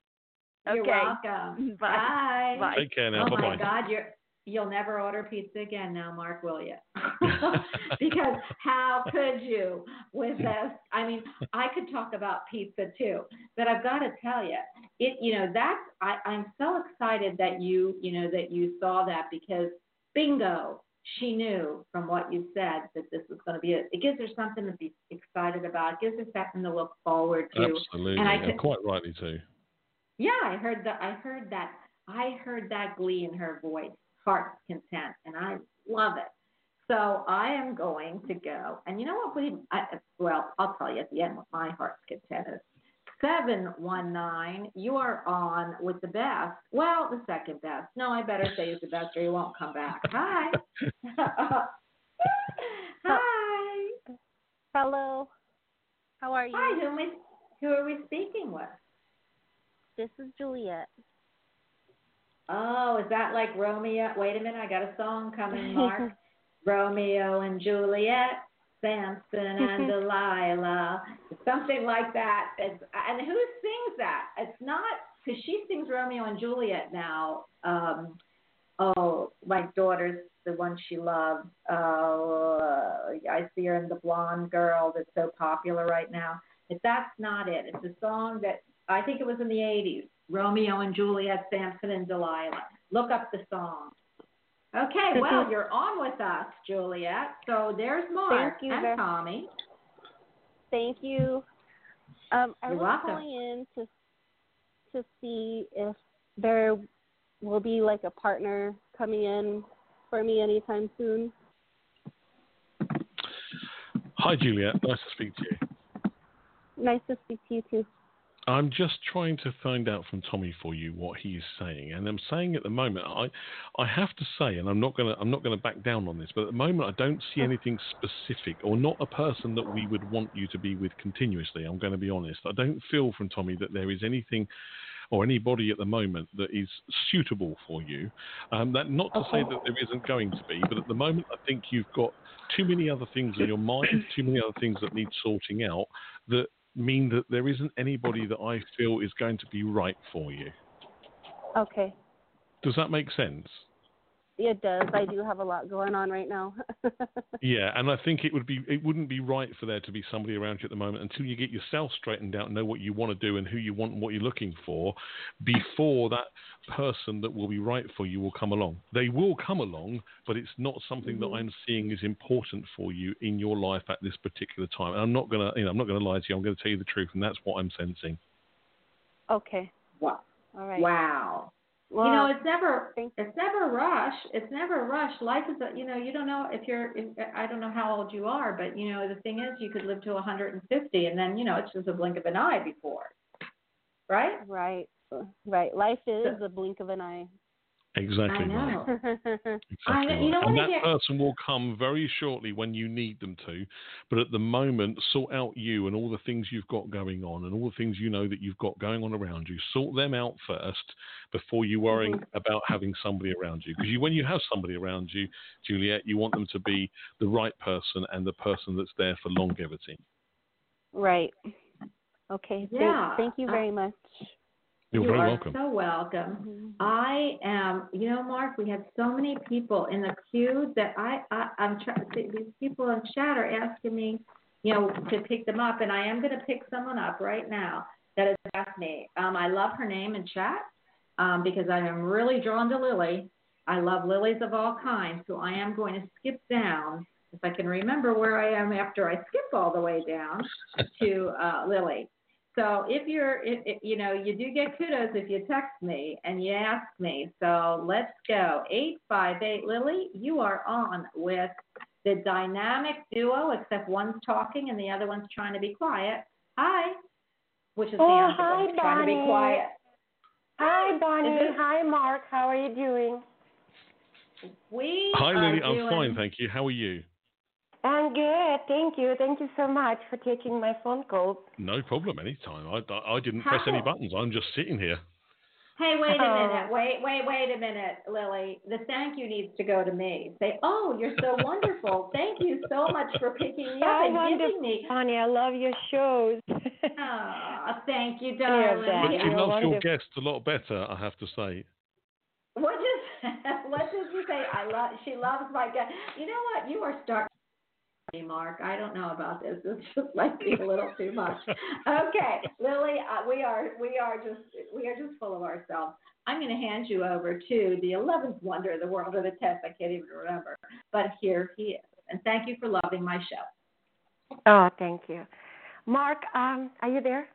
You're Okay. welcome. Bye. Bye. Take care now. Oh bye my bye. Oh God, you're you'll never order pizza again now, Marc, will you? because how could you with this? I mean, I could talk about pizza too, but I've got to tell you, it you know that's I I'm so excited that you you know that you saw that because bingo. She knew from what you said that this was going to be it. It gives her something to be excited about. It gives her something to look forward to. Absolutely. And I and could- quite rightly too. Yeah, I heard that. I heard that. I heard that glee in her voice, heart's content, and I Love it. So I am going to go, and you know what? We I, well, I'll tell you at the end what my heart's content is. Seven one nine, you are on with the best. Well, the second best. No, I better say it's the best, or you won't come back. Hi. Hi. Hello. How are you? Hi. Who am I? Who are we speaking with? This is Juliet. Oh, is that like Romeo? Wait a minute, I got a song coming, Marc. Romeo and Juliet, Samson and Delilah, something like that. It's, and who sings that? It's not because she sings Romeo and Juliet now. Um, oh, my daughter's the one she loves. Oh, uh, I see her in the blonde girl that's so popular right now. But that's not it. It's a song that I think it was in the 80s. Romeo and Juliet, Samson and Delilah. Look up the song. Okay, well, you're on with us, Juliet. So there's Marc Thank you and Tommy. Thank you. Um, I You're was welcome. calling in to to see if there will be like a partner coming in for me anytime soon. Hi, Juliet. Nice to speak to you. Nice to speak to you too. I'm just trying to find out from Tommy for you what he is saying, and I'm saying at the moment, I, I have to say, and I'm not gonna, I'm not gonna back down on this, but at the moment, I don't see anything specific, or not a person that we would want you to be with continuously. I'm going to be honest. I don't feel from Tommy that there is anything. Or anybody at the moment that is suitable for you. Um, that not to say that there isn't going to be, but at the moment I think you've got too many other things in your mind, too many other things that need sorting out that mean that there isn't anybody that I feel is going to be right for you. Okay. Does that make sense? It does. I do have a lot going on right now. Yeah, and I think it would be it wouldn't be right for there to be somebody around you at the moment until you get yourself straightened out and know what you want to do and who you want and what you're looking for before that person that will be right for you will come along. They will come along, but it's not something that mm-hmm. I'm seeing is important for you in your life at this particular time. And I'm not gonna you know, I'm not gonna lie to you, I'm gonna tell you the truth and that's what I'm sensing. okay. Wow. All right. Wow. Well, you know, it's never it's never a rush. It's never a rush. Life is a you know, you don't know if you're if, I don't know how old you are, but you know, the thing is you could live to 150 and then, you know, it's just a blink of an eye before. Right? Right. Right. Life is a blink of an eye. Exactly I right. Exactly I know- you know right. what and that get- person will come very shortly when you need them to. But at the moment, sort out you and all the things you've got going on and all the things you know that you've got going on around you. Sort them out first before you worrying Mm-hmm. about having somebody around you. Because you, when you have somebody around you, Juliet, you want them to be the right person and the person that's there for longevity. Right. Okay. Thank- Yeah. Thank, you very much. You're you very are welcome. so welcome. Mm-hmm. I am, you know, Marc. We have so many people in the queue that I, I I'm trying. These people in chat are asking me, you know, to pick them up, and I am going to pick someone up right now that has asked me. Um, I love her name in chat um, because I am really drawn to Lily. I love lilies of all kinds, so I am going to skip down if I can remember where I am after I skip all the way down to uh, Lily. So if you're, if, if, you know, you do get kudos if you text me and you ask me. So let's go. 858 Lily, you are on with the dynamic duo, except one's talking and the other one's trying to be quiet. Hi. Which is the Oh, answer. hi, trying to be Bonnie. quiet. Hi, Bonnie. Is this- Hi, Marc. How are you doing? We Hi, are Lily. I'm fine, thank you. How are you? I'm good. Thank you. Thank you so much for taking my phone call. No problem. Anytime. I, I, I didn't press any buttons. I'm just sitting here. Hey, wait a Oh. minute. Wait, wait, wait a minute, Lily. The thank you needs to go to me. Say, oh, you're so wonderful. Thank you so much for picking me up and wonderful. giving me. Bonnie, I love your shows. Oh, thank you, darling. that. But she you're loves your wonderful. guests a lot better, I have to say. What does what does she say? I love. She loves my guy. You know what? You are starting. Me, Marc, I don't know about this. This just might be a little too much. Okay, Lily, uh, we are we are just we are just full of ourselves. I'm going to hand you over to the 11th wonder of the world, of the 10th. I can't even remember. But here he is, and thank you for loving my show. oh, thank you. Marc, um, are you there?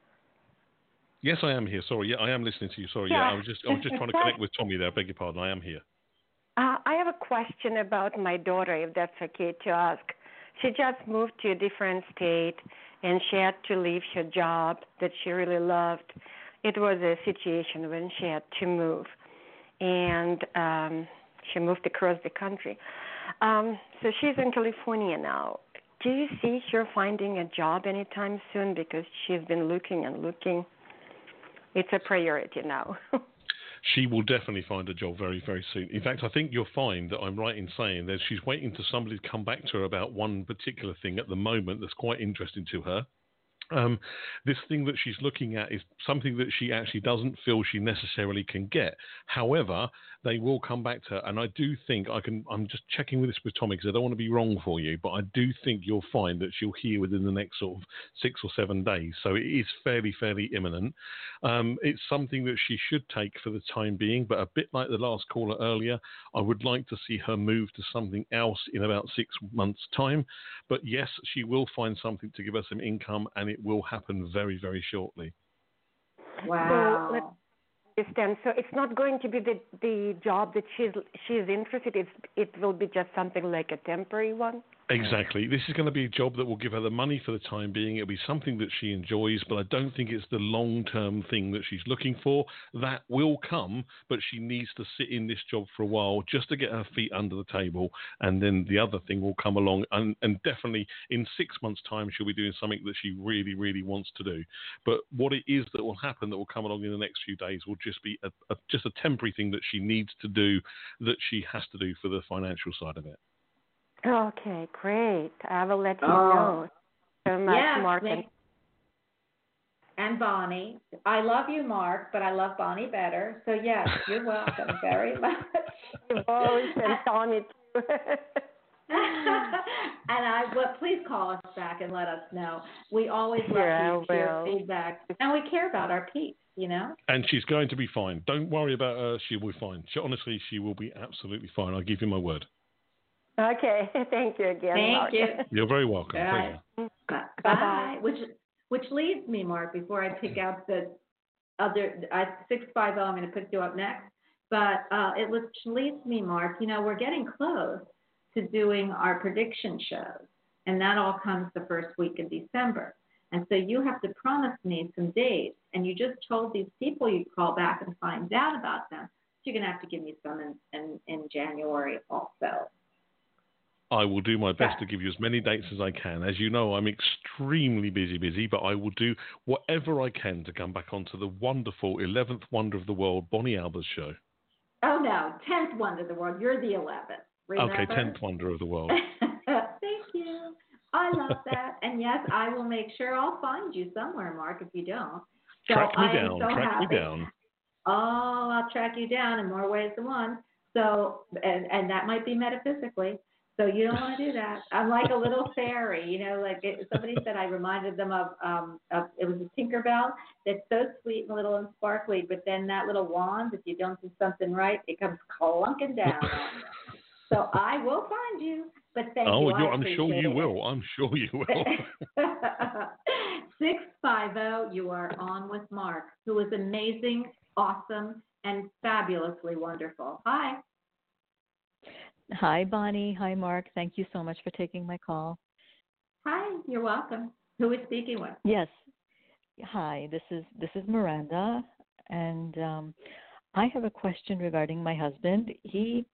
Yes, I am here. Sorry, yeah, I am listening to you. Sorry, yeah, Yeah. I was just I was just trying to connect with Tommy there. I beg your pardon. I am here. Uh, I have a question about my daughter, if that's okay to ask. She just moved to a different state and she had to leave her job that she really loved. It was a situation when she had to move, and um, she moved across the country. Um, so she's in California now. Do you see her finding a job anytime soon? Because she's been looking and looking. It's a priority now. she will definitely find a job very, very soon. In fact, I think you'll find that I'm right in saying that she's waiting for somebody to come back to her about one particular thing at the moment that's quite interesting to her. Um, this thing that she's looking at is something that she actually doesn't feel she necessarily can get. However, they will come back to her, and I do think I can. I'm just checking with this with Tommy because I don't want to be wrong for you, but I do think you'll find that she'll hear within the next sort of six or seven days. So it is fairly, fairly imminent. Um, it's something that she should take for the time being, but a bit like the last caller earlier, I would like to see her move to something else in about six months' time. But yes, she will find something to give her some income, and it will happen very, very shortly. Wow. So let's understand. So it's not going to be the the job that she's she's interested. It's it will be just something like a temporary one. Exactly. This is going to be a job that will give her the money for the time being. It'll be something that she enjoys, but I don't think it's the long term thing that she's looking for. That will come, but she needs to sit in this job for a while just to get her feet under the table, and then the other thing will come along. And, and definitely in six months' time, she'll be doing something that she really, really wants to do. But what it is that will happen that will come along in the next few days will just be a, a, just a temporary thing that she needs to do that she has to do for the financial side of it. Okay, great. I will let you Oh. know. So much, Yes, Marc. make- and Bonnie. I love you, Marc, but I love Bonnie better. So yes, you're welcome very much. and Rose and Tommy too. and I, but please call us back and let us know. We always love Yeah, to hear feedback, and we care about our peeps. You know. And she's going to be fine. Don't worry about her. She will be fine. She, honestly, she will be absolutely fine. I give you my word. Okay, thank you again, Thank Marc. you. You're very welcome. All Pleasure. right. Bye. Bye-bye. Which which leads me, Marc, before I pick out the other I six five zero. I'm going to pick you up next, but uh, it which leads me, Marc. You know, we're getting close to doing our prediction shows, and that all comes the first week of December. And so you have to promise me some dates, and you just told these people you'd call back and find out about them. So you're going to have to give me some in, in, in January also. I will do my best to give you as many dates as I can. As you know, I'm extremely busy, busy, but I will do whatever I can to come back onto the wonderful 11th Wonder of the World, Bonnie Albers show. Oh no, tenth wonder of the world. You're the eleventh. Okay, 10th Wonder of the World. Thank you. I love that. And yes, I will make sure I'll find you somewhere, Marc, if you don't. So track me I down. So track happy. me down. Oh, I'll track you down in more ways than one. So, and, and that might be metaphysically. So you don't want to do that. I'm like a little fairy, you know, like it, somebody said I reminded them of, um, of, it was a Tinkerbell that's so sweet and little and sparkly, but then that little wand, if you don't do something right, it comes clunking down. So I will find you, but thank oh, you. I you're- I'm sure you it. will. I'm sure you will. 650, you are on with Marc, who is amazing, awesome, and fabulously wonderful. Hi. Hi, Bonnie. Hi, Marc. Thank you so much for taking my call. Hi, you're welcome. Who is speaking with? Yes. Hi, this is this is Miranda, and um, I have a question regarding my husband. He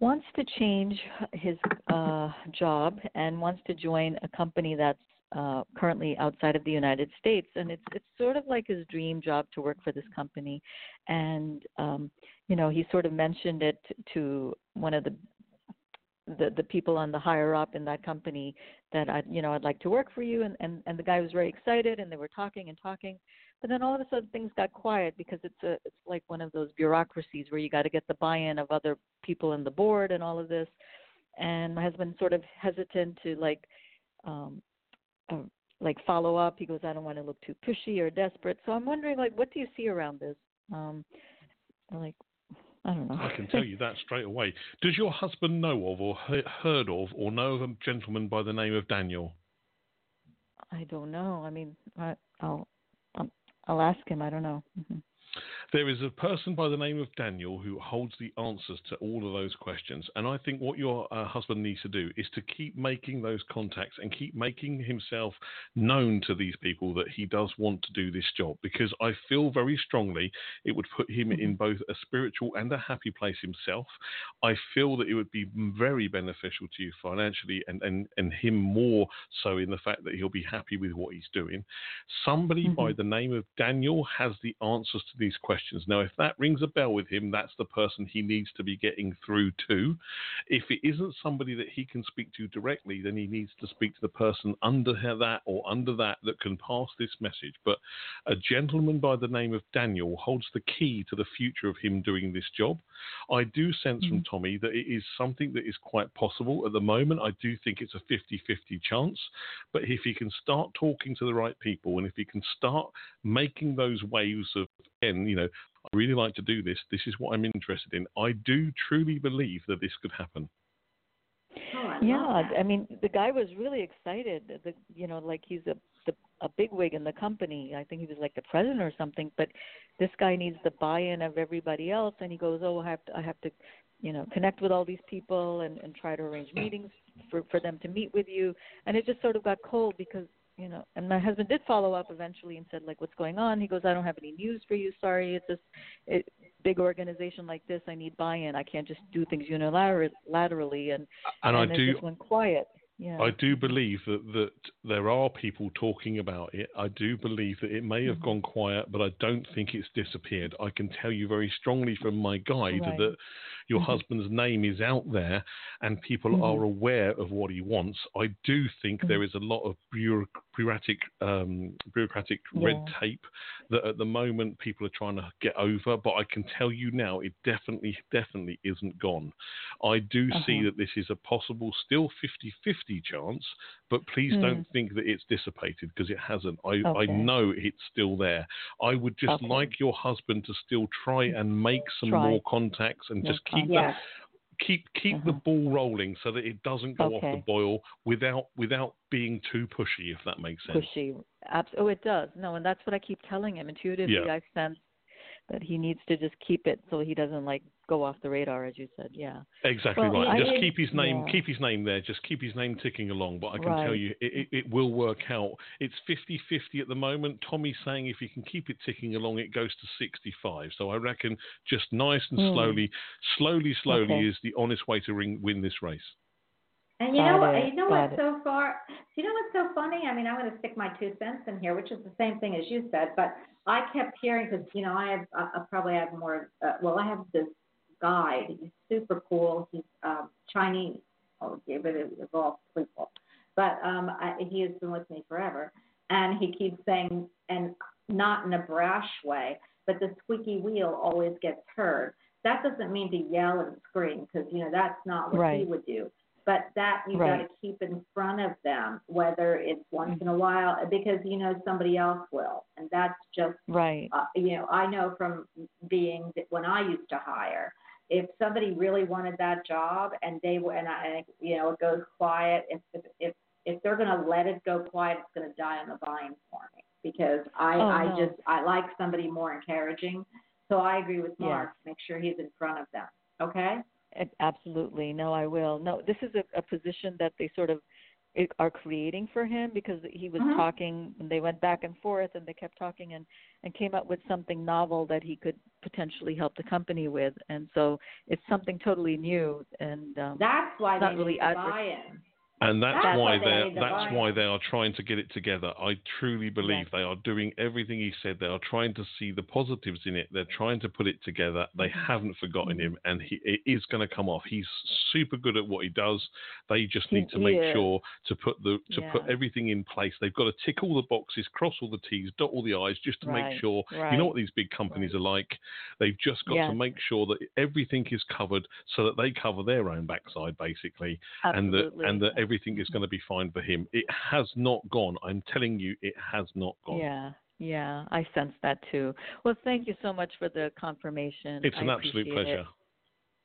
wants to change his uh, job and wants to join a company that's uh, currently outside of the United States, and it's it's sort of like his dream job to work for this company, and um, you know he sort of mentioned it to one of the the the people on the higher up in that company that I you know I'd like to work for you and and and the guy was very excited and they were talking and talking. But then all of a sudden things got quiet because it's a it's like one of those bureaucracies where you got to get the buy-in of other people in the board and all of this. And my husband sort of hesitant to like um uh, like follow up. He goes I don't want to look too pushy or desperate. So I'm wondering like what do you see around this? Um like I don't know I can tell you that straight away. Does your husband know of or he- heard of or know of a gentleman by the name of Daniel? I don't know. I mean, I, I'll um, I'll ask him. I don't know. hmm There is a person by the name of Daniel who holds the answers to all of those questions. And I think what your uh, husband needs to do is to keep making those contacts and keep making himself known to these people that he does want to do this job because I feel very strongly it would put him in both a spiritual and a happy place himself. I feel that it would be very beneficial to you financially and, and, and him more so in the fact that he'll be happy with what he's doing. Somebody by the name of Daniel has the answers to these questions. Now, if that rings a bell with him, that's the person he needs to be getting through to. If it isn't somebody that he can speak to directly, then he needs to speak to the person under that or under that that can pass this message. But a gentleman by the name of Daniel holds the key to the future of him doing this job. I do sense from mm. Tommy that it is something that is quite possible at the moment. I do think it's a 50 50 chance. But if he can start talking to the right people and if he can start making those waves of, and you know, I really like to do this, this is what I'm interested in, I do truly believe that this could happen. yeah, I mean, the guy was really excited. The, you know, like he's a the, a big wig in the company. I think he was like the president or something. But this guy needs the buy-in of everybody else, and he goes, "Oh, I have to, I have to, you know, connect with all these people and and try to arrange meetings for for them to meet with you." And it just sort of got cold because you know, and my husband did follow up eventually and said like, "What's going on?" He goes, "I don't have any news for you. Sorry, it's just it, big organization like this. I need buy-in. I can't just do things unilaterally." And And I it do- just went quiet. Yeah. I do believe that, that there are people talking about it. I do believe that it may have Mm-hmm. gone quiet, but I don't think it's disappeared. I can tell you very strongly from my guide Right. that your Mhm. husband's name is out there and people Mhm. are aware of what he wants. I do think Mm-hmm. there is a lot of bureaucratic, um, bureaucratic red tape that at the moment people are trying to get over, but I can tell you now it definitely, definitely isn't gone. I do see Uh-huh. that this is a possible, still 50 50 chance, but please Hmm. don't think that it's dissipated because it hasn't. I, I know it's still there. I would just Okay. like your husband to still try and make some Try. more contacts and just keep contacts. that. Keep keep the mm-hmm. ball rolling so that it doesn't go off the Okay. boil without without being too pushy, if that makes sense. pushy. Abs- oh, it does. No, and that's what I keep telling him. Intuitively, Yeah. I sense that he needs to just keep it so he doesn't like go off the radar, as you said. Yeah. Exactly Well, right. I Just did- keep his name, yeah. keep his name there. Just keep his name ticking along. But I can tell you, it, it, it will work out. It's 50-50 at the moment. Tommy's saying if he can keep it ticking along, it goes to 65. So I reckon just nice and Hmm. slowly, slowly, slowly Okay. is the honest way to ring, win this race. And you know what? it, You know got what's it. so far? You know what's so funny? I mean, I'm going to stick my two cents in here, which is the same thing as you said. But I kept hearing because you know I have I I probably have more. Uh, well, I have this guide. He's super cool. He's um, Chinese. Oh, yeah, but it all people. But um, I, he has been with me forever, and he keeps saying, and not in a brash way, but the squeaky wheel always gets heard. That doesn't mean to yell and scream because you know that's not what he would do. But that you Right. got to keep in front of them, whether it's once in a while, because you know somebody else will, and that's just Right. uh, you know, I know from being when I used to hire, if somebody really wanted that job and they were, and I, you know, it goes quiet. If if if, if they're going to let it go quiet, it's going to die on the vine for me because I Oh, I no. just I like somebody more encouraging. So I agree with. Marc. Make sure he's in front of them. Okay. Absolutely. No, I will. No, this is a, a position that they sort of are creating for him because he was Mhm. talking and they went back and forth and they kept talking and and came up with something novel that he could potentially help the company with and so it's something totally new and um That's why they not really adver- buy-in. And that's, That's why why they they're that's why they are trying to get it together. I truly believe they are doing everything he said. They are trying to see the positives in it. They're trying to put it together. They Mm-hmm. haven't forgotten him, and he it is going to come off. He's super good at what he does. They just He- need to make sure to put the to put everything in place. They've got to tick all the boxes, cross all the T's, dot all the I's, just to Right, make sure. You know what these big companies are like. They've just got Yes. to make sure that everything is covered so that they cover their own backside, basically and that and that everything is going to be fine for him. It has not gone. I'm telling you, it has not gone. Yeah, yeah, I sense that too. Well, thank you so much for the confirmation. It's I an absolute appreciate it. pleasure.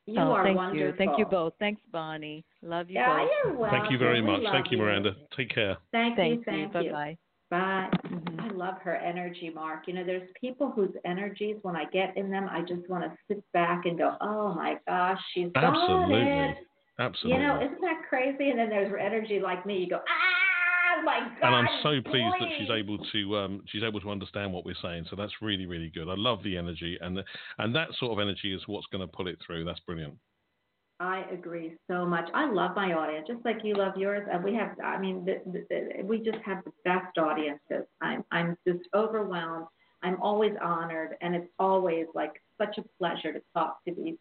You oh, are thank wonderful. you. Thank you both. Thanks, Bonnie. Love you Yeah, both. you're welcome. Thank you very much. Thank you, you. Miranda. Take care. Thank, Thank you. Thank you. you. Bye-bye. Bye. Mhm. I love her energy, Marc. You know, there's people whose energies, when I get in them, I just want to sit back and go, "Oh my gosh, she's got Absolutely. it." Absolutely. You know, isn't that crazy? And then there's energy like me. You go, "Ah, my God!" and I'm so pleased that she's able to um, she's able to understand what we're saying. So that's really really good. I love the energy, and the, and that sort of energy is what's going to pull it through. That's brilliant. I agree so much. I love my audience, just like you love yours. And we have, I mean, the, the, we just have the best audiences. I'm, I'm just overwhelmed. I'm always honored, and it's always like such a pleasure to talk to these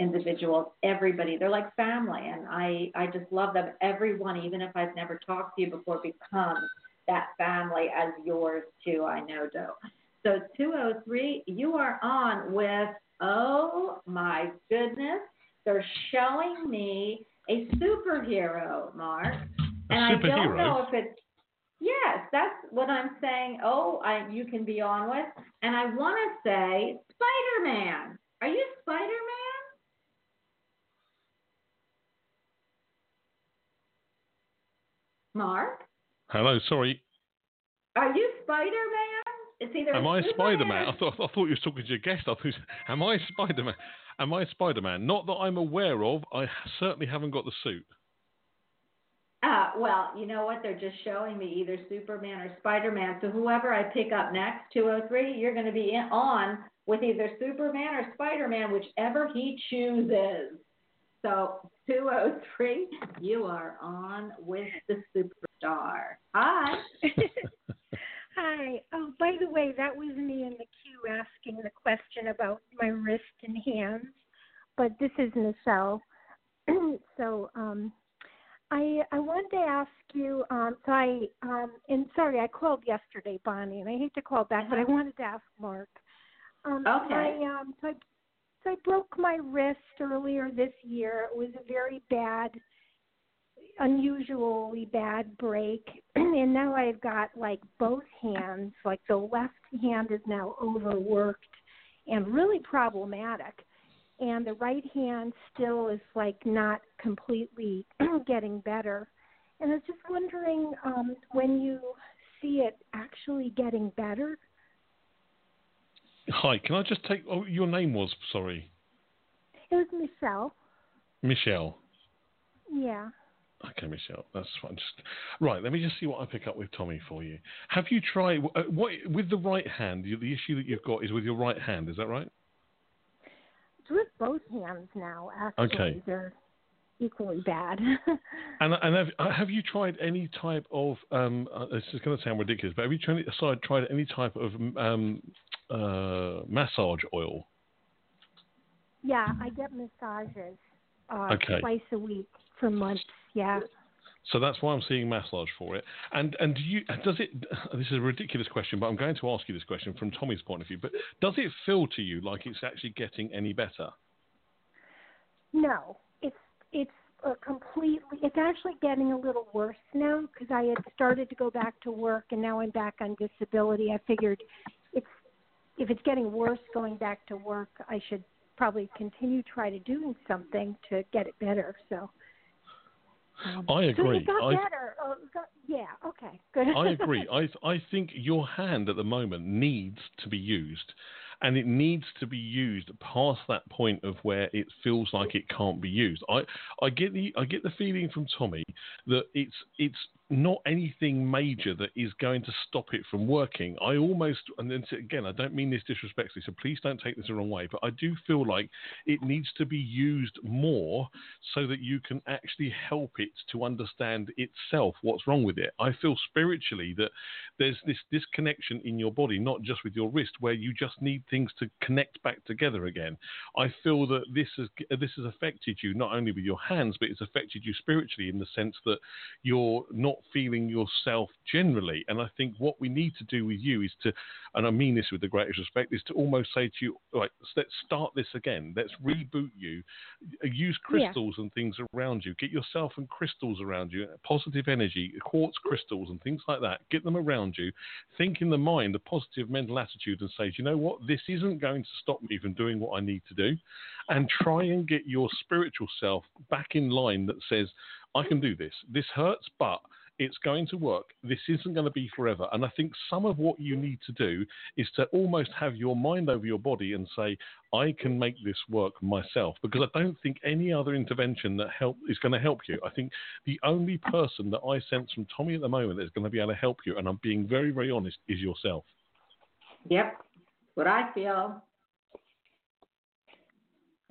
individuals. Everybody, they're like family, and I, I just love them. Everyone, even if I've never talked to you before, becomes that family as yours too. I know, Doe. So 203, you are on with. Oh my goodness. They're showing me a superhero, Marc. And I don't know if it's yes, that's what I'm saying. Oh, I you can be on with. And I want to say Spider Man. Are you Spider Man? Marc? Hello, sorry. Are you Spider Man? It's either Am I Spider Man? I thought I thought you were talking to your guest. I thought, am I Spider Man? Am I Spider Man? Not that I'm aware of. I certainly haven't got the suit. Uh, well, you know what? They're just showing me either Superman or Spider Man. So whoever I pick up next, 203, you're going to be in, on with either Superman or Spider Man, whichever he chooses. So 203, you are on with the superstar. Hi. Hi. Oh, by the way, that was me in the queue asking the question about my wrist and hands. But this is Michelle. so, um, I I wanted to ask you. Um, so I um, and sorry, I called yesterday, Bonnie, and I hate to call back, but I wanted to ask Marc. Um, Okay. I, um, so I so I broke my wrist earlier this year. It was a very bad unusually bad break and now I've got like both hands like the left hand is now overworked and really problematic and the right hand still is like not completely getting better and I was just wondering um when you see it actually getting better Hi, can I just take oh, your name was sorry, it was Michelle Michelle. yeah Okay, Michelle, that's fine. Just right. Let me just see what I pick up with Tommy for you. Have you tried uh, what with the right hand? you- The issue that you've got is with your right hand. Is that right? it's with both hands now actually Okay. they're equally bad And and have uh, have you tried any type of um? Uh, this is going to sound ridiculous, but have you tried aside tried any type of um uh massage oil? Yeah, I get massages uh, Okay. twice a week for months. Yeah. So that's why I'm seeing massage for it. And and do you does it? This is a ridiculous question, but I'm going to ask you this question from Tommy's point of view. But does it feel to you like it's actually getting any better? No, it's a completely. It's actually getting a little worse now because I had started to go back to work and now I'm back on disability. I figured it's if it's getting worse going back to work, I should probably continue try to doing something to get it better. So. Um, I So agree. it got I- better. Oh, got, yeah. Okay. Good. I agree. I I think your hand at the moment needs to be used, and it needs to be used past that point of where it feels like it can't be used. I I get the I get the feeling from Tommy that it's it's not anything major that is going to stop it from working. I almost and then again I don't mean this disrespectfully, so please don't take this the wrong way, but I do feel like it needs to be used more so that you can actually help it to understand itself what's wrong with it. I feel spiritually that there's this disconnection in your body, not just with your wrist, where you just need things to connect back together again. I feel that this has this has affected you not only with your hands, but it's affected you spiritually in the sense that you're not feeling yourself generally. And I think what we need to do with you is to, and I mean this with the greatest respect, is to almost say to you, right, let's start this again. Let's reboot you. Use Yeah. crystals and things around you. Get yourself and crystals around you, positive energy, quartz crystals and things like that. Get them around you. Think in the mind a positive mental attitude and say, you know what? This isn't going to stop me from doing what I need to do. And try and get your spiritual self back in line that says, I can do this. This hurts, but It's going to work. This isn't going to be forever. And I think some of what you need to do is to almost have your mind over your body and say, I can make this work myself. Because I don't think any other intervention that help is going to help you. I think the only person that I sense from Tommy at the moment that is going to be able to help you, and I'm being very, very honest, is yourself. Yep. What I feel.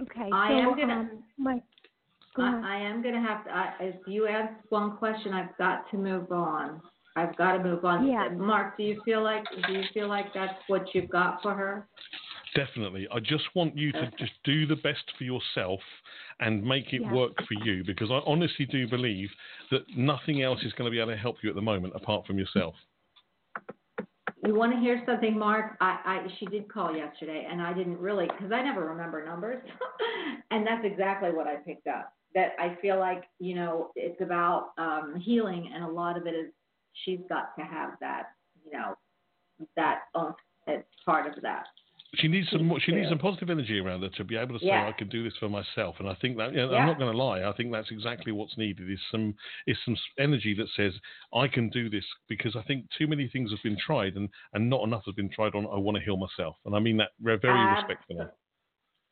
Okay. I so, am gonna- um, my go. I, I am going to have to, I, if you ask one question, I've got to move on. I've got to move on. Yeah. Marc, do you feel like, do you feel like that's what you've got for her? Definitely. I just want you to just do the best for yourself and make it Yeah. work for you because I honestly do believe that nothing else is going to be able to help you at the moment apart from yourself. You want to hear something, Marc? I, I she did call yesterday, and I didn't really because I never remember numbers, and that's exactly what I picked up. That I feel like you know it's about um, healing, and a lot of it is she's got to have that, you know, that oomph as part of that. She needs some she needs some positive energy around her to be able to say Yeah. I can do this for myself. And I think that yeah, Yeah. I'm not going to lie. I think that's exactly what's needed is some is some energy that says I can do this because I think too many things have been tried and and not enough has been tried on I want to heal myself. And I mean that very very respectfully.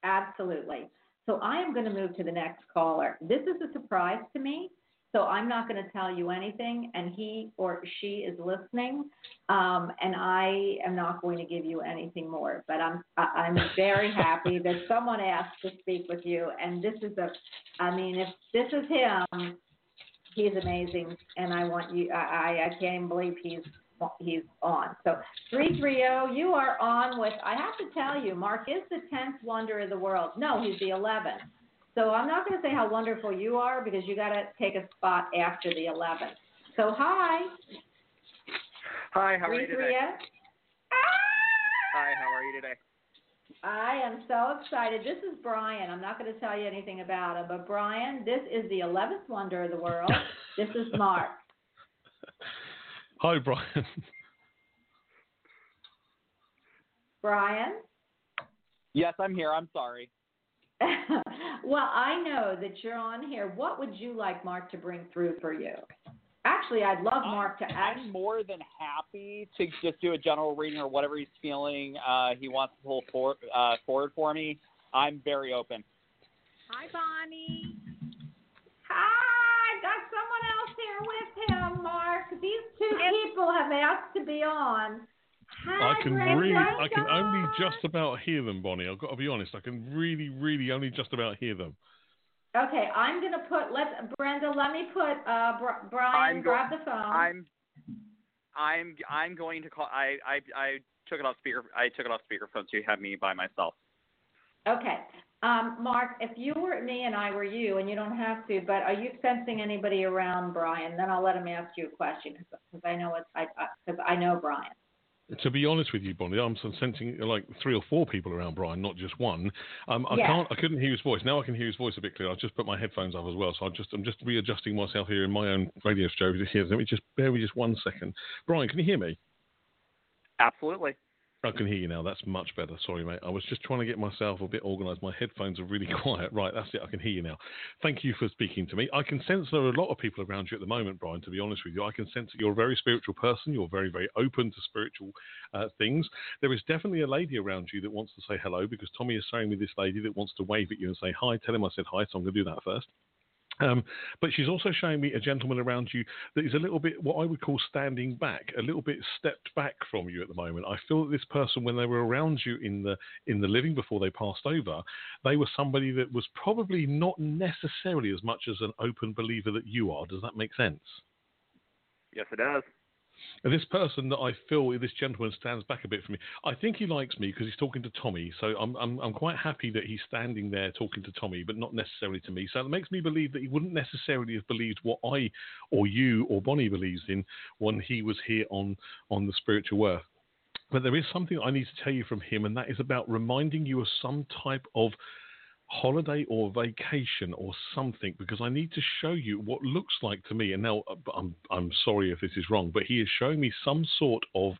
Absolutely. So I am going to move to the next caller. This is a surprise to me. So I'm not going to tell you anything, and he or she is listening, um, and I am not going to give you anything more. But I'm I'm very happy that someone asked to speak with you, and this is a, I mean, if this is him, he's amazing, and I want you. I I, I can't even believe he's he's on. So three three zero, you are on with. I have to tell you, Marc is the tenth wonder of the world. No, he's the eleventh. So I'm not going to say how wonderful you are because you got to take a spot after the eleventh. So hi. Hi, how are you today? three, oh. Hi, how are you today? I am so excited. This is Brian. I'm not going to tell you anything about him, but Brian, this is the 11th wonder of the world. this is Marc. Hi Brian. Brian? Yes, I'm here. I'm sorry. well, I know that you're on here. What would you like Marc to bring through for you? Actually, I'd love Marc to act. I'm more than happy to just do a general reading or whatever he's feeling uh, he wants to pull for, uh, forward for me. I'm very open. Hi, Bonnie. Hi, got someone else here with him, Marc. These two people have asked to be on. Hi, I can Brenda. really, I can only just about hear them, Bonnie. I've got to be honest. I can really, really only just about hear them. Okay, I'm gonna put. Let's Brenda. Let me put. Uh, Br- Brian, I'm go- grab the phone. I'm I'm I'm going to call. I I I took it off speaker. I took it off speakerphone so you have me by myself. Okay. Um, Marc, if you were me and I were you, and you don't have to, but are you sensing anybody around Brian? Then I'll let him ask you a question because I know it's I because I know Brian. To be honest with you, Bonnie, I'm sensing like three or four people around Brian, not just one. Um, I Yeah. can't, I couldn't hear his voice. Now I can hear his voice a bit clearer. I've just put my headphones up as well, so I'm just, I'm just readjusting myself here in my own radio show here. Let me just bear with me just one second. Brian, can you hear me? Absolutely. I can hear you now. That's much better. Sorry, mate. I was just trying to get myself a bit organised. My headphones are really quiet. Right, that's it. I can hear you now. Thank you for speaking to me. I can sense there are a lot of people around you at the moment, Brian, to be honest with you. I can sense that you're a very spiritual person. You're very, very open to spiritual uh, things. There is definitely a lady around you that wants to say hello because Tommy is showing me this lady that wants to wave at you and say hi. Tell him I said hi, so I'm going to do that first. Um, but she's also showing me a gentleman around you that is a little bit what I would call standing back, a little bit stepped back from you at the moment. I feel that this person, when they were around you in the in the living before they passed over, they were somebody that was probably not necessarily as much as an open believer that you are. Does that make sense? Yes, it does. This person that I feel, this gentleman stands back a bit from me. I think he likes me because he's talking to Tommy. So I'm, I'm, I'm quite happy that he's standing there talking to Tommy, but not necessarily to me. So it makes me believe that he wouldn't necessarily have believed what I or you or Bonnie believes in when he was here on, on the spiritual earth. But there is something I need to tell you from him, and that is about reminding you of some type of holiday or vacation or something because I need to show you what looks like to me. And now uh, I'm I'm sorry if this is wrong, but he is showing me some sort of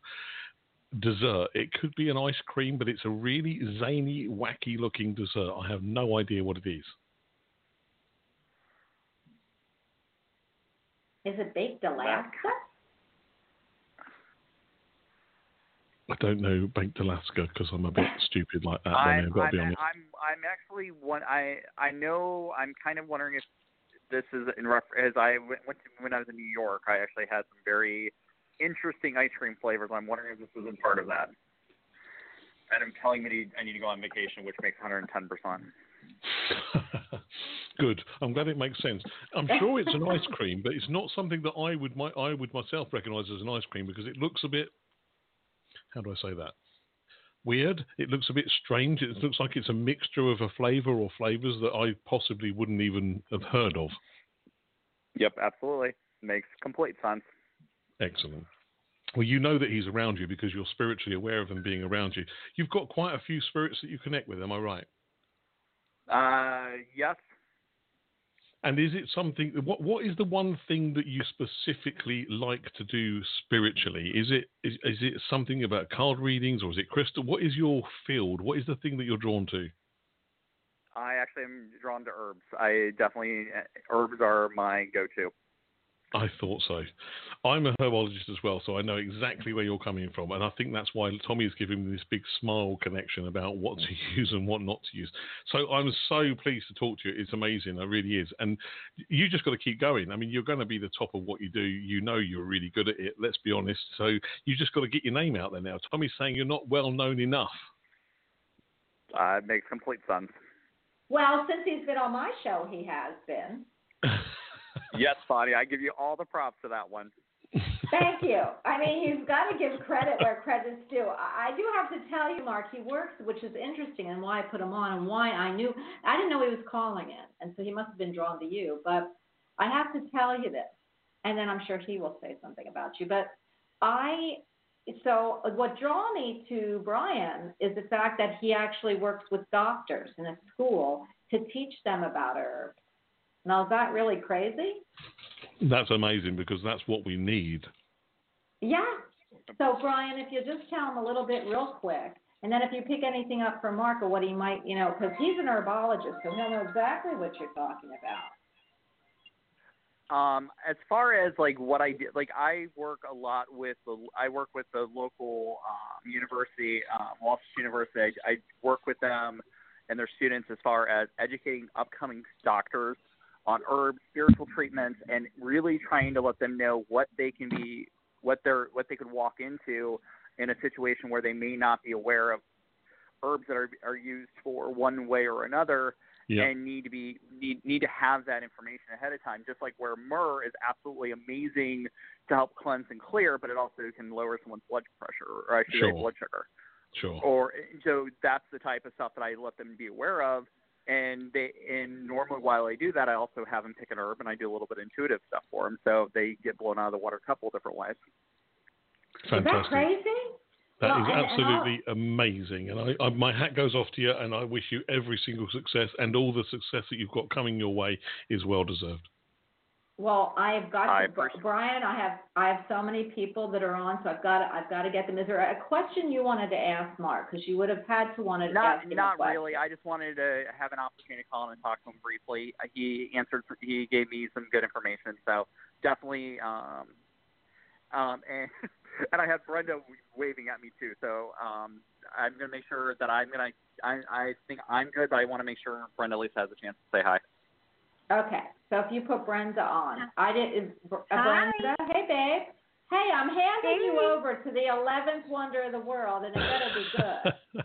dessert. It could be an ice cream, but it's a really zany, wacky looking dessert. I have no idea what it is. Is it baked Alaska? I don't know baked Alaska because I'm a bit stupid like that. I'm, I've got to I'm, be honest. I'm, I'm actually one. I, I know. I'm kind of wondering if this is in reference. as I went, went to, when I was in New York. I actually had some very interesting ice cream flavors. I'm wondering if this was in part of that. And I'm telling me I need to go on vacation, which makes 110 percent. Good. I'm glad it makes sense. I'm sure it's an ice cream, but it's not something that I would my I would myself recognise as an ice cream because it looks a bit. How do I say that? Weird. It looks a bit strange. It looks like it's a mixture of a flavour or flavours that I possibly wouldn't even have heard of. Yep, absolutely. Makes complete sense. Excellent. Well, you know that he's around you because you're spiritually aware of him being around you. You've got quite a few spirits that you connect with. Am I right? Uh, yes. And is it something? What What is the one thing that you specifically like to do spiritually? Is it is, is it something about card readings or is it crystal? What is your field? What is the thing that you're drawn to? I actually am drawn to herbs. I definitely eh, herbs are my go-to. I thought so. I'm a herbologist as well, so I know exactly where you're coming from, and I think that's why Tommy is giving me this big smile connection about what to use and what not to use. So I'm so pleased to talk to you. It's amazing, it really is, and you just got to keep going. I mean, you're going to be the top of what you do. You know you're really good at it. Let's be honest. So you just got to get your name out there now. Tommy's saying you're not well known enough. Uh, it makes complete sense. Well, since he's been on my show, he has been. yes, Bonnie, I give you all the props to that one. Thank you. I mean, you've got to give credit where credit's due. I do have to tell you, Marc, he works, which is interesting, and why I put him on, and why I knew I didn't know he was calling in, and so he must have been drawn to you. But I have to tell you this, and then I'm sure he will say something about you. But I, so what drew me to Brian is the fact that he actually works with doctors in a school to teach them about herbs. Now, is that really crazy? That's amazing because that's what we need. Yeah. So, Brian, if you just tell him a little bit real quick, and then if you pick anything up from Marc or what he might, you know, because he's an herbologist, so he'll know exactly what you're talking about. Um, as far as like what I did, like I work a lot with the I work with the local um, university, um, Wall Street University. I, I work with them and their students as far as educating upcoming doctors on herbs, spiritual treatments, and really trying to let them know what they can be, what they're, what they could walk into in a situation where they may not be aware of herbs that are are used for one way or another, Yeah. and need to be need need to have that information ahead of time. Just like where myrrh is absolutely amazing to help cleanse and clear, but it also can lower someone's blood pressure, or I should say Sure. blood sugar Sure. or so that's the type of stuff that I let them be aware of. And they and normally while I do that, I also have them pick an herb and I do a little bit of intuitive stuff for them, so they get blown out of the water a couple of different ways. Is that Fantastic. crazy? That Well, is and- and absolutely amazing, and I, I, my hat goes off to you, and I wish you every single success, and all the success that you've got coming your way is well deserved. Well, I've got I to, Brian. I have I have so many people that are on, so I've got to, I've got to get them. Is there a question you wanted to ask Marc? Because you would have had to wanted to Not ask him a not question. really. I just wanted to have an opportunity to call him and talk to him briefly. Uh, He answered. He gave me some good information, so definitely. Um, um, and and I had Brenda waving at me too. So um, I'm gonna make sure that I'm gonna. I I think I'm good, but I want to make sure Brenda at least has a chance to say hi. Okay, so if you put Brenda on, I did. Uh, Hi. Brenda, hey babe. Hey, I'm handing you over to the eleventh wonder of the world, and it better be good.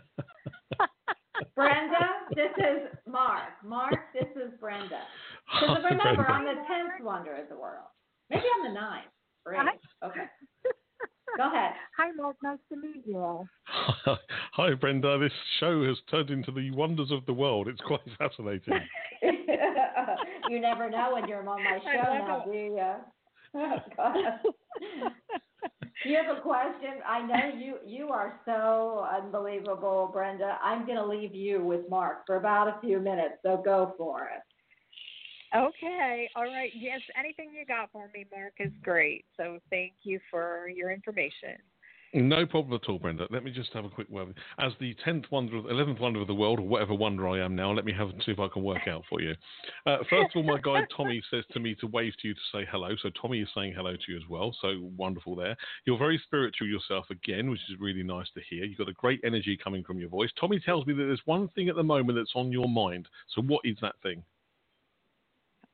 Brenda, this is Marc. Marc, this is Brenda. Because remember, Brenda. I'm the tenth wonder of the world. Maybe I'm the ninth. Great. Okay. Go ahead. Hi, Marc. Nice to meet you all. Hi, Brenda. This show has turned into the wonders of the world. It's quite fascinating. you never know when you're on my show now, do you? Go ahead. you have a question? I know you you are so unbelievable, Brenda. I'm going to leave you with Marc for about a few minutes, so go for it. Okay. All right. Yes. Anything you got for me, Marc, is great. So thank you for your information. No problem at all, Brenda. Let me just have a quick word. As the tenth wonder, of, eleventh wonder of the world, or whatever wonder I am now, let me have see if I can work out for you. Uh, first of all, my guide Tommy says to me to wave to you to say hello. So Tommy is saying hello to you as well. So wonderful there. You're very spiritual yourself again, which is really nice to hear. You've got a great energy coming from your voice. Tommy tells me that there's one thing at the moment that's on your mind. So what is that thing?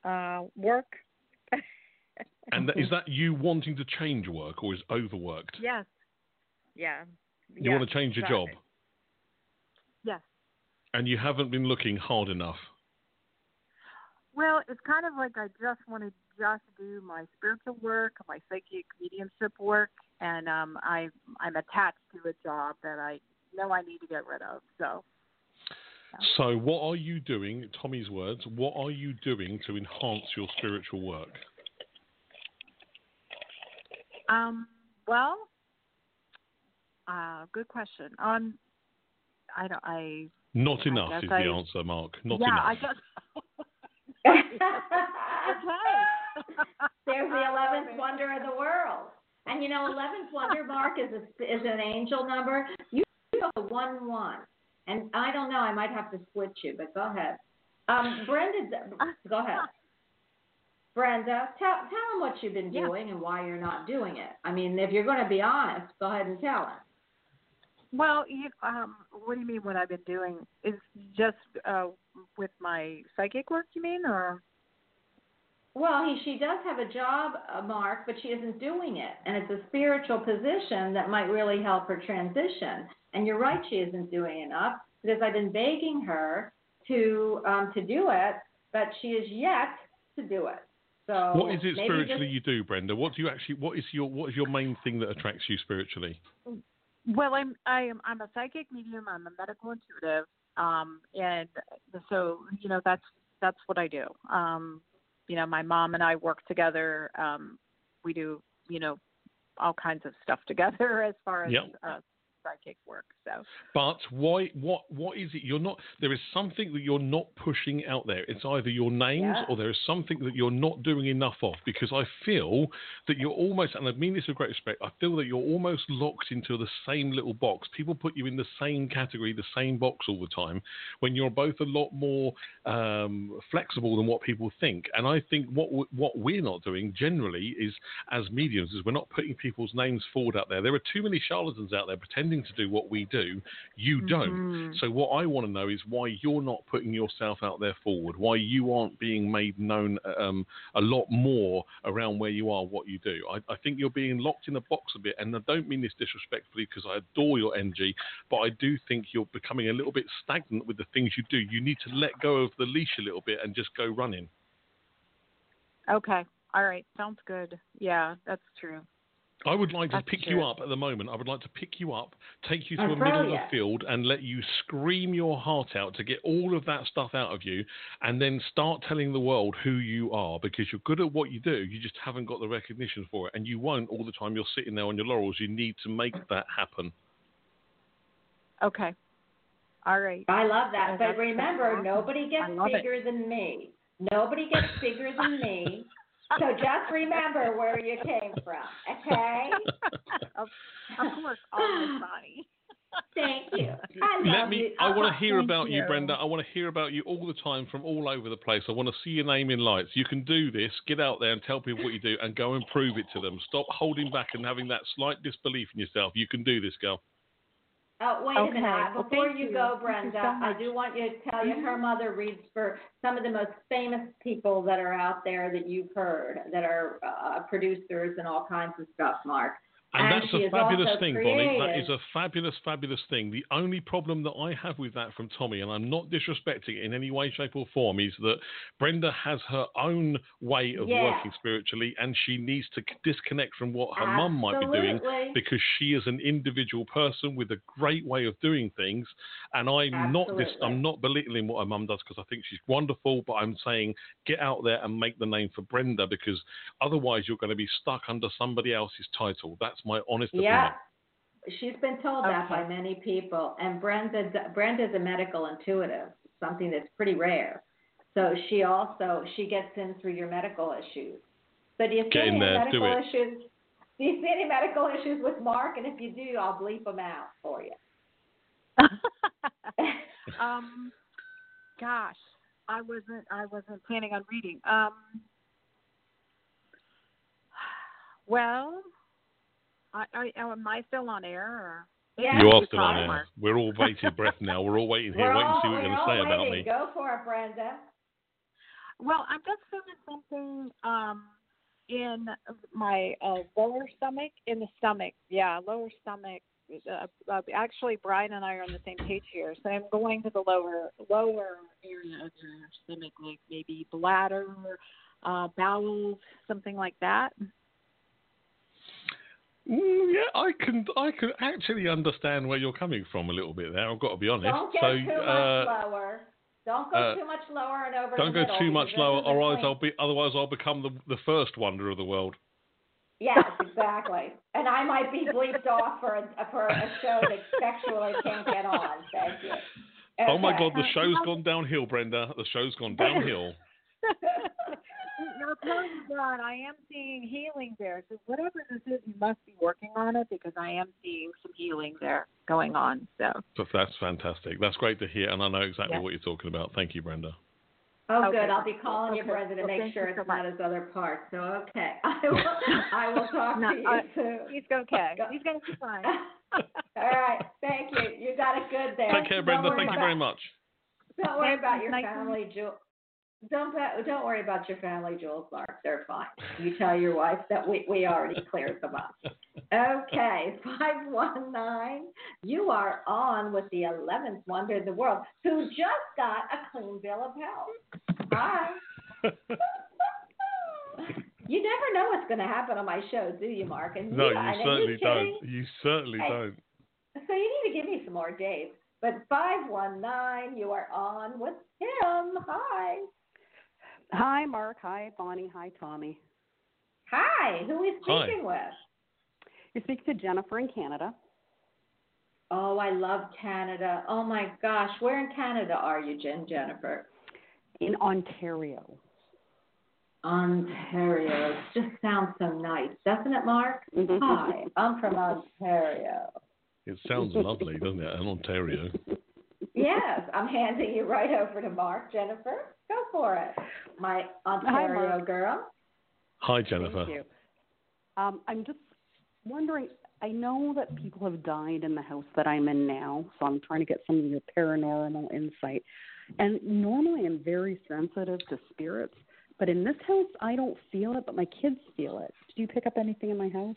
Uh, work. And is that you wanting to change work, or is overworked? Yes. Yeah. You want to change your exactly. job, Yes. and you haven't been looking hard enough. Well, it's kind of like I just want to just do my spiritual work, my psychic mediumship work, and um, I I'm attached to a job that I know I need to get rid of. So So, what are you doing? Tommy's words. What are you doing to enhance your spiritual work? Um, well, uh, good question. Um, I don't. I Not enough guess is I- the answer, Marc. Not yeah, enough. I guess. There's the eleventh wonder of the world. And you know, eleventh wonder Marc is a, is an angel number. You go to one one, and I don't know. I might have to switch you, but go ahead. Um, Brenda, go ahead. Brenda, tell tell them what you've been doing and why you're not doing it. I mean, if you're going to be honest, go ahead and tell us. Well, you, um, what do you mean? What I've been doing is just uh, with my psychic work. You mean, or Well, he, she does have a job, uh, Marc, but she isn't doing it, and it's a spiritual position that might really help her transition. And you're right, she isn't doing enough because I've been begging her to um, to do it, but she is yet to do it. So what is it spiritually just- you do, Brenda? What do you actually? What is your What is your main thing that attracts you spiritually? well, I'm I am I'm a psychic medium. I'm a medical intuitive, um, and so you know that's that's what I do. Um, you know, my mom and I work together. Um, we do you know all kinds of stuff together as far as Yep. uh, psychic work. So But why? What? What is it? You're not. There is something that you're not pushing out there. It's either your names Yeah. or there is something that you're not doing enough of. Because I feel that you're almost, and I mean this with great respect. I feel that you're almost locked into the same little box. People put you in the same category, the same box all the time. When you're both a lot more um, flexible than what people think. And I think what what we're not doing generally is, as mediums, is we're not putting people's names forward out there. There are too many charlatans out there pretending to do what we do. You don't. Mhm. So what I want to know is why you're not putting yourself out there forward. Why you aren't being made known um, a lot more around where you are, what you do. I, I think you're being locked in a box a bit, and I don't mean this disrespectfully because I adore your energy, but I do think you're becoming a little bit stagnant with the things you do. You need to let go of the leash a little bit and just go running. okay, all right, sounds good. Yeah, that's true. I would like to That's pick you up at the moment. I would like to pick you up, take you oh, to And a middle of the field, and let you scream your heart out to get all of that stuff out of you, and then start telling the world who you are because you're good at what you do. You just haven't got the recognition for it, and you won't all the time. You're sitting there on your laurels. You need to make that happen. Okay, all right. I love that. Oh, but remember, awesome. nobody gets I love it. bigger than me. Nobody gets bigger than me. So just remember where you came from, okay? of, of course, always Bonnie. Thank you. I Let me. you. I want Oh, to hear thank about you. Brenda. I want to hear about you all the time from all over the place. I want to see your name in lights. You can do this. Get out there and tell people what you do, and go and prove it to them. Stop holding back and having that slight disbelief in yourself. You can do this, girl. Oh, wait Okay. a minute. Uh, before thank you you. go, Thank you Brenda, so I do want you to tell you her mm-hmm. mother reads for some of the most famous people that are out there that you've heard, that are uh, producers and all kinds of stuff, Marc. And, that's a fabulous thing, Bonnie. That is a fabulous, fabulous thing. The only problem that I have with that from Tommy, and I'm not disrespecting it in any way, shape, or form, is that Brenda has her own way of Yeah. working spiritually, and she needs to disconnect from what her mum might be doing because she is an individual person with a great way of doing things. And I'm not this. Absolutely. I'm not belittling what her mum does because I think she's wonderful, but I'm saying get out there and make the name for Brenda because otherwise you're going to be stuck under somebody else's title. That's my honest opinion. Yeah. She's been told that by many people. And Brenda, Brenda's a medical intuitive, something that's pretty rare. So she also she gets in through your medical issues. But if Get you in have there, medical issues, Do you see any medical issues with Marc? And if you do, I'll bleep them out for you. um, gosh, I wasn't I wasn't planning on reading. Um, well, I, I am I still on air? Or? Yeah, you are still on air. Marc. We're all bated breath now. We're all waiting here, We're waiting to see what you're going to say all about me. Go for it, Brenda. Well, I'm just feeling something um in my uh, lower stomach, in the stomach. Yeah, lower stomach. Uh, uh, actually, Brian and I are on the same page here. So I'm going to the lower lower area of your stomach, like maybe bladder, uh, bowels, something like that. Mm, yeah, I can I can actually understand where you're coming from a little bit there. I've got to be honest. Don't get so too uh, much lower. Don't go uh, too much lower and over don't go middle too much lower, otherwise I'll be otherwise I'll become the the first wonder of the world. Yes, exactly. and I might be bleeped off for a for a show that sexually can't get on. Thank you. Oh my God, the show's gone downhill, Brenda. The show's gone downhill. No, tell you what, I am seeing healing there. So whatever this is, you must be working on it because I am seeing some healing there going on. So But that's fantastic. That's great to hear, and I know exactly Yeah. what you're talking about. Thank you, Brenda. Oh, Okay. good. I'll be calling you, Okay. Brenda, to Well, make sure you so it's not his other part. So, okay. I will, I will talk No, to you uh, soon. he's okay. He's gonna be fine. All right. Thank you. You got it good there. Take care, Brenda. worry Thank you about- very much. Don't worry about your Nice family jewels. Don't don't worry about your family jewels, Marc. They're fine. You tell your wife that we, we already cleared them up. Okay, five one nine. You are on with the eleventh wonder of the world, who just got a clean bill of health. Hi. you never know what's going to happen on my show, do you, Marc? And No, you, you certainly don't. You certainly Hey. don't. So you need to give me some more dates. But 519, you are on with him. Hi. Hi, Marc. Hi, Bonnie. Hi, Tommy. Hi. Who is we speaking with? You speak to Jennifer in Canada. Oh, I love Canada. Oh my gosh. Where in Canada are you, Jen Jennifer? In Ontario. Ontario. It just sounds so nice, doesn't it, Marc? Mhm. Hi. I'm from Ontario. It sounds lovely, doesn't it? In Ontario. Yes, I'm handing you right over to Marc. Jennifer, go for it. My Ontario Marc. girl. Hi, Jennifer. Thank you. Um, I'm just wondering. I know that people have died in the house that I'm in now, so I'm trying to get some of your paranormal insight. And normally, I'm very sensitive to spirits, but in this house, I don't feel it, but my kids feel it. Do you pick up anything in my house?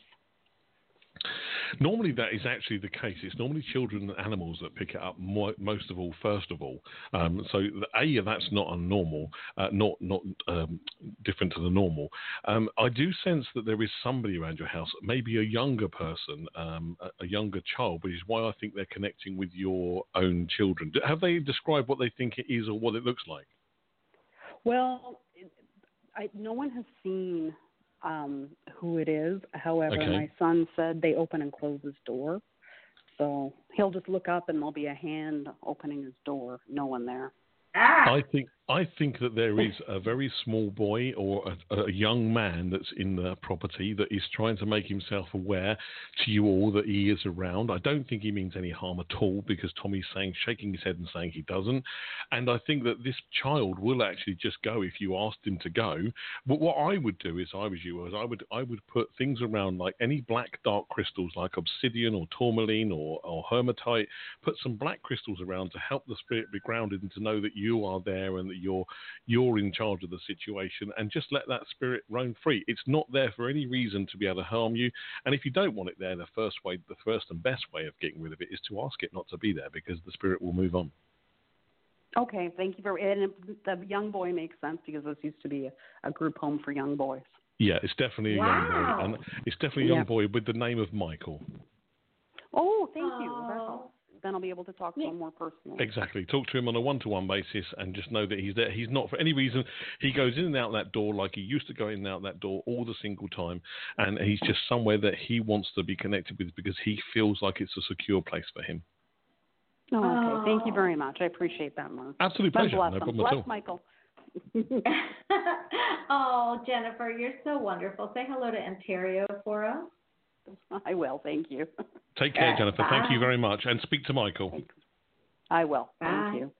Normally, that is actually the case. It's normally children and animals that pick it up mo- most of all, first of all. Um, so, a that's not unnormal, uh, not not um, different to the normal. Um, I do sense that there is somebody around your house, maybe a younger person, um, a, a younger child, which is why I think they're connecting with your own children. Have they described what they think it is or what it looks like? Well, I, no one has seen um, who it is. However, Okay. my son said they open and close his door. So he'll just look up and there'll be a hand opening his door. No one there. I think I think that there is a very small boy or a, a young man that's in the property that is trying to make himself aware to you all that he is around. I don't think he means any harm at all because Tommy's saying shaking his head and saying he doesn't. And I think that this child will actually just go if you asked him to go. But what I would do is I was you is I would I would put things around like any black dark crystals like obsidian or tourmaline or, or hematite. Put some black crystals around to help the spirit be grounded and to know that you are there and that you're you're in charge of the situation and just let that spirit roam free. It's not there for any reason to be able to harm you. And if you don't want it there, the first way, the first and best way of getting rid of it is to ask it not to be there because the spirit will move on. Okay, thank you for And it- the young boy makes sense because this used to be a, a group home for young boys. Yeah, it's definitely a young boy, and it's definitely a young Yeah. boy with the name of Michael. Oh, thank you. That helps. Then I'll be able to talk to him more personally. Exactly. Talk to him on a one-to-one basis, and just know that he's there. He's not for any reason. He goes in and out that door like he used to go in and out that door all the single time, and he's just somewhere that he wants to be connected with because he feels like it's a secure place for him. Oh, okay. Thank you very much. I appreciate that, Marc. Absolute God pleasure. Bless No him. problem at bless all. Michael. oh, Jennifer, you're so wonderful. Say hello to Ontario for us. I will. Thank you. Take care, Jennifer. Thank you very much. And speak to Michael. I will. Bye. Thank you.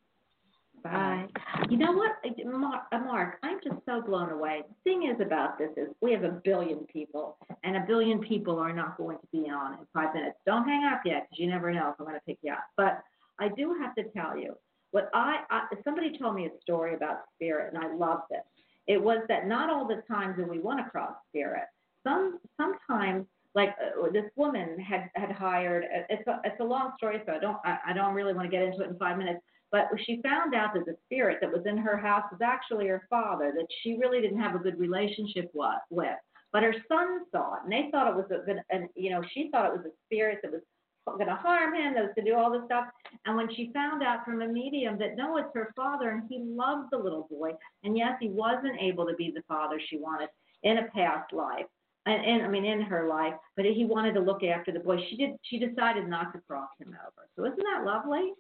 Bye. You know what, Marc, uh, I'm just so blown away. The thing is about this is we have a billion people, and a billion people are not going to be on in five minutes. Don't hang up yet, because you never know if I'm going to pick you up. But I do have to tell you what I, I somebody told me a story about spirit, and I loved it. It was that not all the times do we want to cross spirit. Some sometimes like uh, this woman had had hired. uh, It's a it's a long story, so I don't I, I don't really want to get into it in five minutes. But she found out that the spirit that was in her house was actually her father, that she really didn't have a good relationship with. But her son saw it, and they thought it was a and you know, she thought it was a spirit that was going to harm him, that was going to do all this stuff. And when she found out from a medium that no, it's her father, and he loved the little boy, and yes, he wasn't able to be the father she wanted in a past life, and, and I mean in her life, but he wanted to look after the boy. She did. She decided not to cross him over. So isn't that lovely?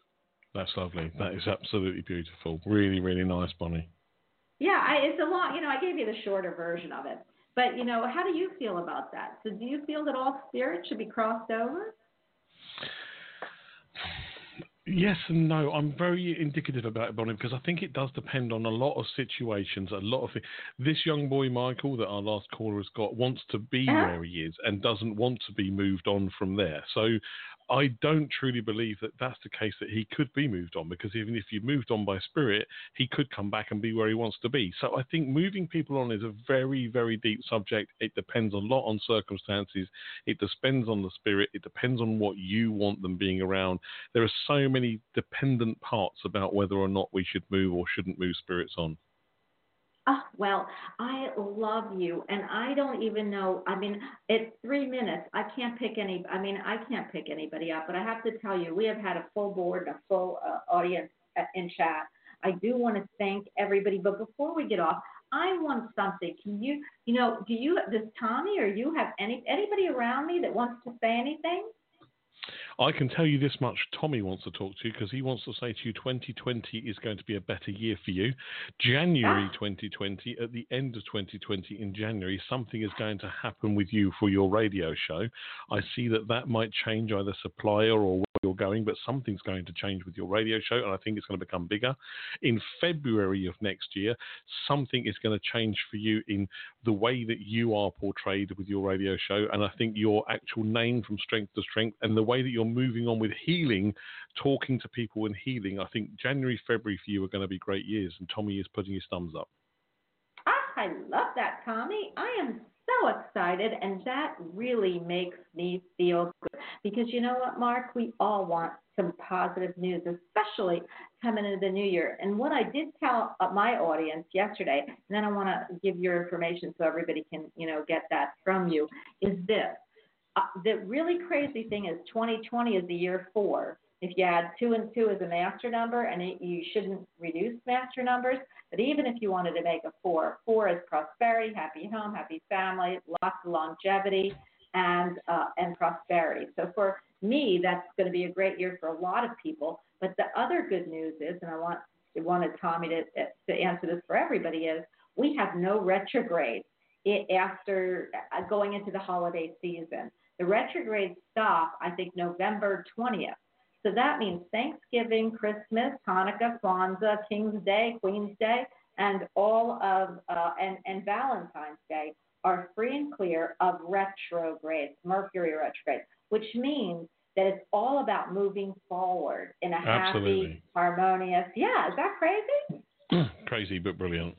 That's lovely. That is absolutely beautiful. Really, really nice, Bonnie. Yeah, I, it's a long. You know, I gave you the shorter version of it. But you know, how do you feel about that? So, do you feel that all spirits should be crossed over? Yes and no. I'm very indicative about it, Bonnie, because I think it does depend on a lot of situations, a lot of things. This young boy, Michael, that our last caller has got, wants to be Yeah. where he is and doesn't want to be moved on from there. So I don't truly believe that that's the case that he could be moved on because even if you moved on by spirit, he could come back and be where he wants to be. So I think moving people on is a very, very deep subject. It depends a lot on circumstances. It depends on the spirit. It depends on what you want them being around. There are so many dependent parts about whether or not we should move or shouldn't move spirits on. Oh, well, I love you, and I don't even know. I mean, it's three minutes. I can't pick any. I mean, I can't pick anybody up, but I have to tell you, we have had a full board and a full uh, audience uh, in chat. I do want to thank everybody, but before we get off, I want something. Can you, you know, do you, does Tommy or you have any anybody around me that wants to say anything? I can tell you this much Tommy wants to talk to you because he wants to say to you 2020 is going to be a better year for you. January ah. 2020, at the end of 2020 in January, something is going to happen with you for your radio show. I see that that might change either supplier or where you're going, but something's going to change with your radio show, and I think it's going to become bigger. In February of next year, something is going to change for you in the way that you are portrayed with your radio show, and I think your actual name from strength to strength, and the way that you're moving on with healing, talking to people and healing. I think January, February for you are going to be great years, and Tommy is putting his thumbs up. Ah, I love that, Tommy. I am so excited, and that really makes me feel good. Because you know what, Marc? We all want some positive news, especially coming into the new year. And what I did tell uh, my audience yesterday, and then I want to give your information so everybody can, you know, get that from you, is this. Uh, the really crazy thing is 2020 is the year four. If you add two and two as a master number, and it, you shouldn't reduce master numbers, but even if you wanted to make a four, four is prosperity, happy home, happy family, lots of longevity, and uh, and prosperity. So for me, that's going to be a great year for a lot of people. But the other good news is, and I want wanted Tommy to to answer this for everybody is, we have no retrograde i- after uh, going into the holiday season. The retrograde stop, I think, November 20th. So that means Thanksgiving, Christmas, Hanukkah, Kwanzaa, King's Day, Queen's Day, and all of uh, and and Valentine's Day are free and clear of retrogrades, Mercury retrograde, which means that it's all about moving forward in a happy, Absolutely. harmonious. Yeah, is that crazy? Crazy but brilliant.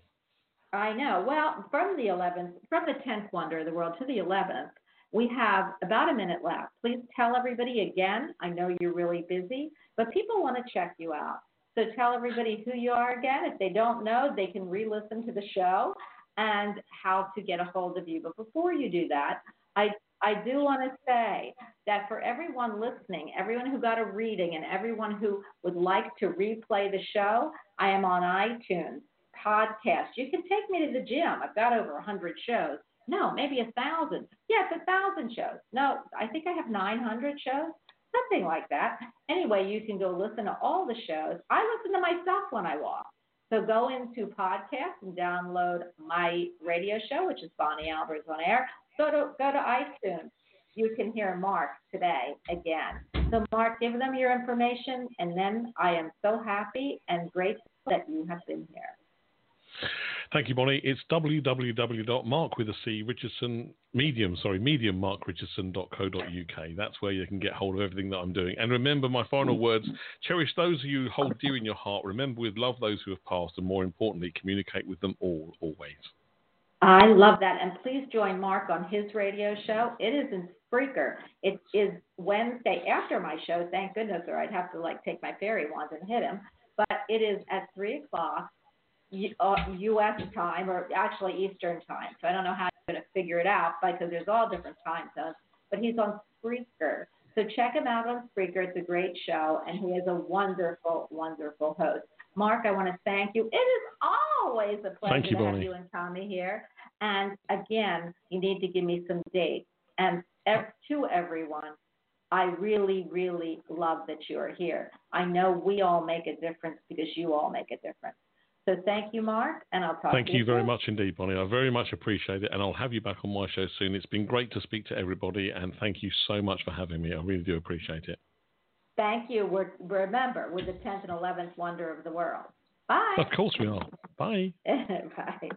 I know. Well, from the 11th, from the 10th wonder of the world to the 11th, we have about a minute left. Please tell everybody again. I know you're really busy, but people want to check you out. So tell everybody who you are again. If they don't know, they can re listen to the show and how to get a hold of you. But before you do that, I I do want to say that for everyone listening, everyone who got a reading, and everyone who would like to replay the show, I am on iTunes, podcast. You can take me to the gym. I've got over 100 shows. No, maybe a thousand. Yes, a thousand shows. No, I think I have 900 shows, something like that. Anyway, you can go listen to all the shows. I listen to myself when I walk. So go into podcast and download my radio show, which is Bonnie Albers on Air. Go to go to iTunes. you can hear Marc today again. So, Marc, give them your information, and then I am so happy and grateful that you have been here. Thank you, Bonnie. It's www.marc with a C Richardson medium, sorry, medium marcrichardson.co.uk. That's where you can get hold of everything that I'm doing. And remember my final words: cherish those you hold dear in your heart. Remember with love those who have passed, and more importantly, communicate with them all always. I love that. And please join Marc on his radio show. It is in Spreaker. It is Wednesday after my show, thank goodness, or I'd have to like take my fairy wand and hit him. But it is at 3 o'clock uh, U.S. time, or actually Eastern time. So I don't know how you're going to figure it out because there's all different time zones. But he's on Spreaker. So check him out on Spreaker. It's a great show, and he is a wonderful, wonderful host. Marc, I want to thank you. It is always a pleasure you, to have Bonnie. you and Tommy here. And again, you need to give me some dates. And to everyone, I really, really love that you are here. I know we all make a difference because you all make a difference. So thank you, Marc, and I'll talk Thank to you you very much indeed, Bonnie. I very much appreciate it, and I'll have you back on my show soon. It's been great to speak to everybody, and thank you so much for having me. I really do appreciate it. Thank you. We're, remember, we're the 10th and 11th wonder of the world. Bye. Of course we are. Bye. Bye.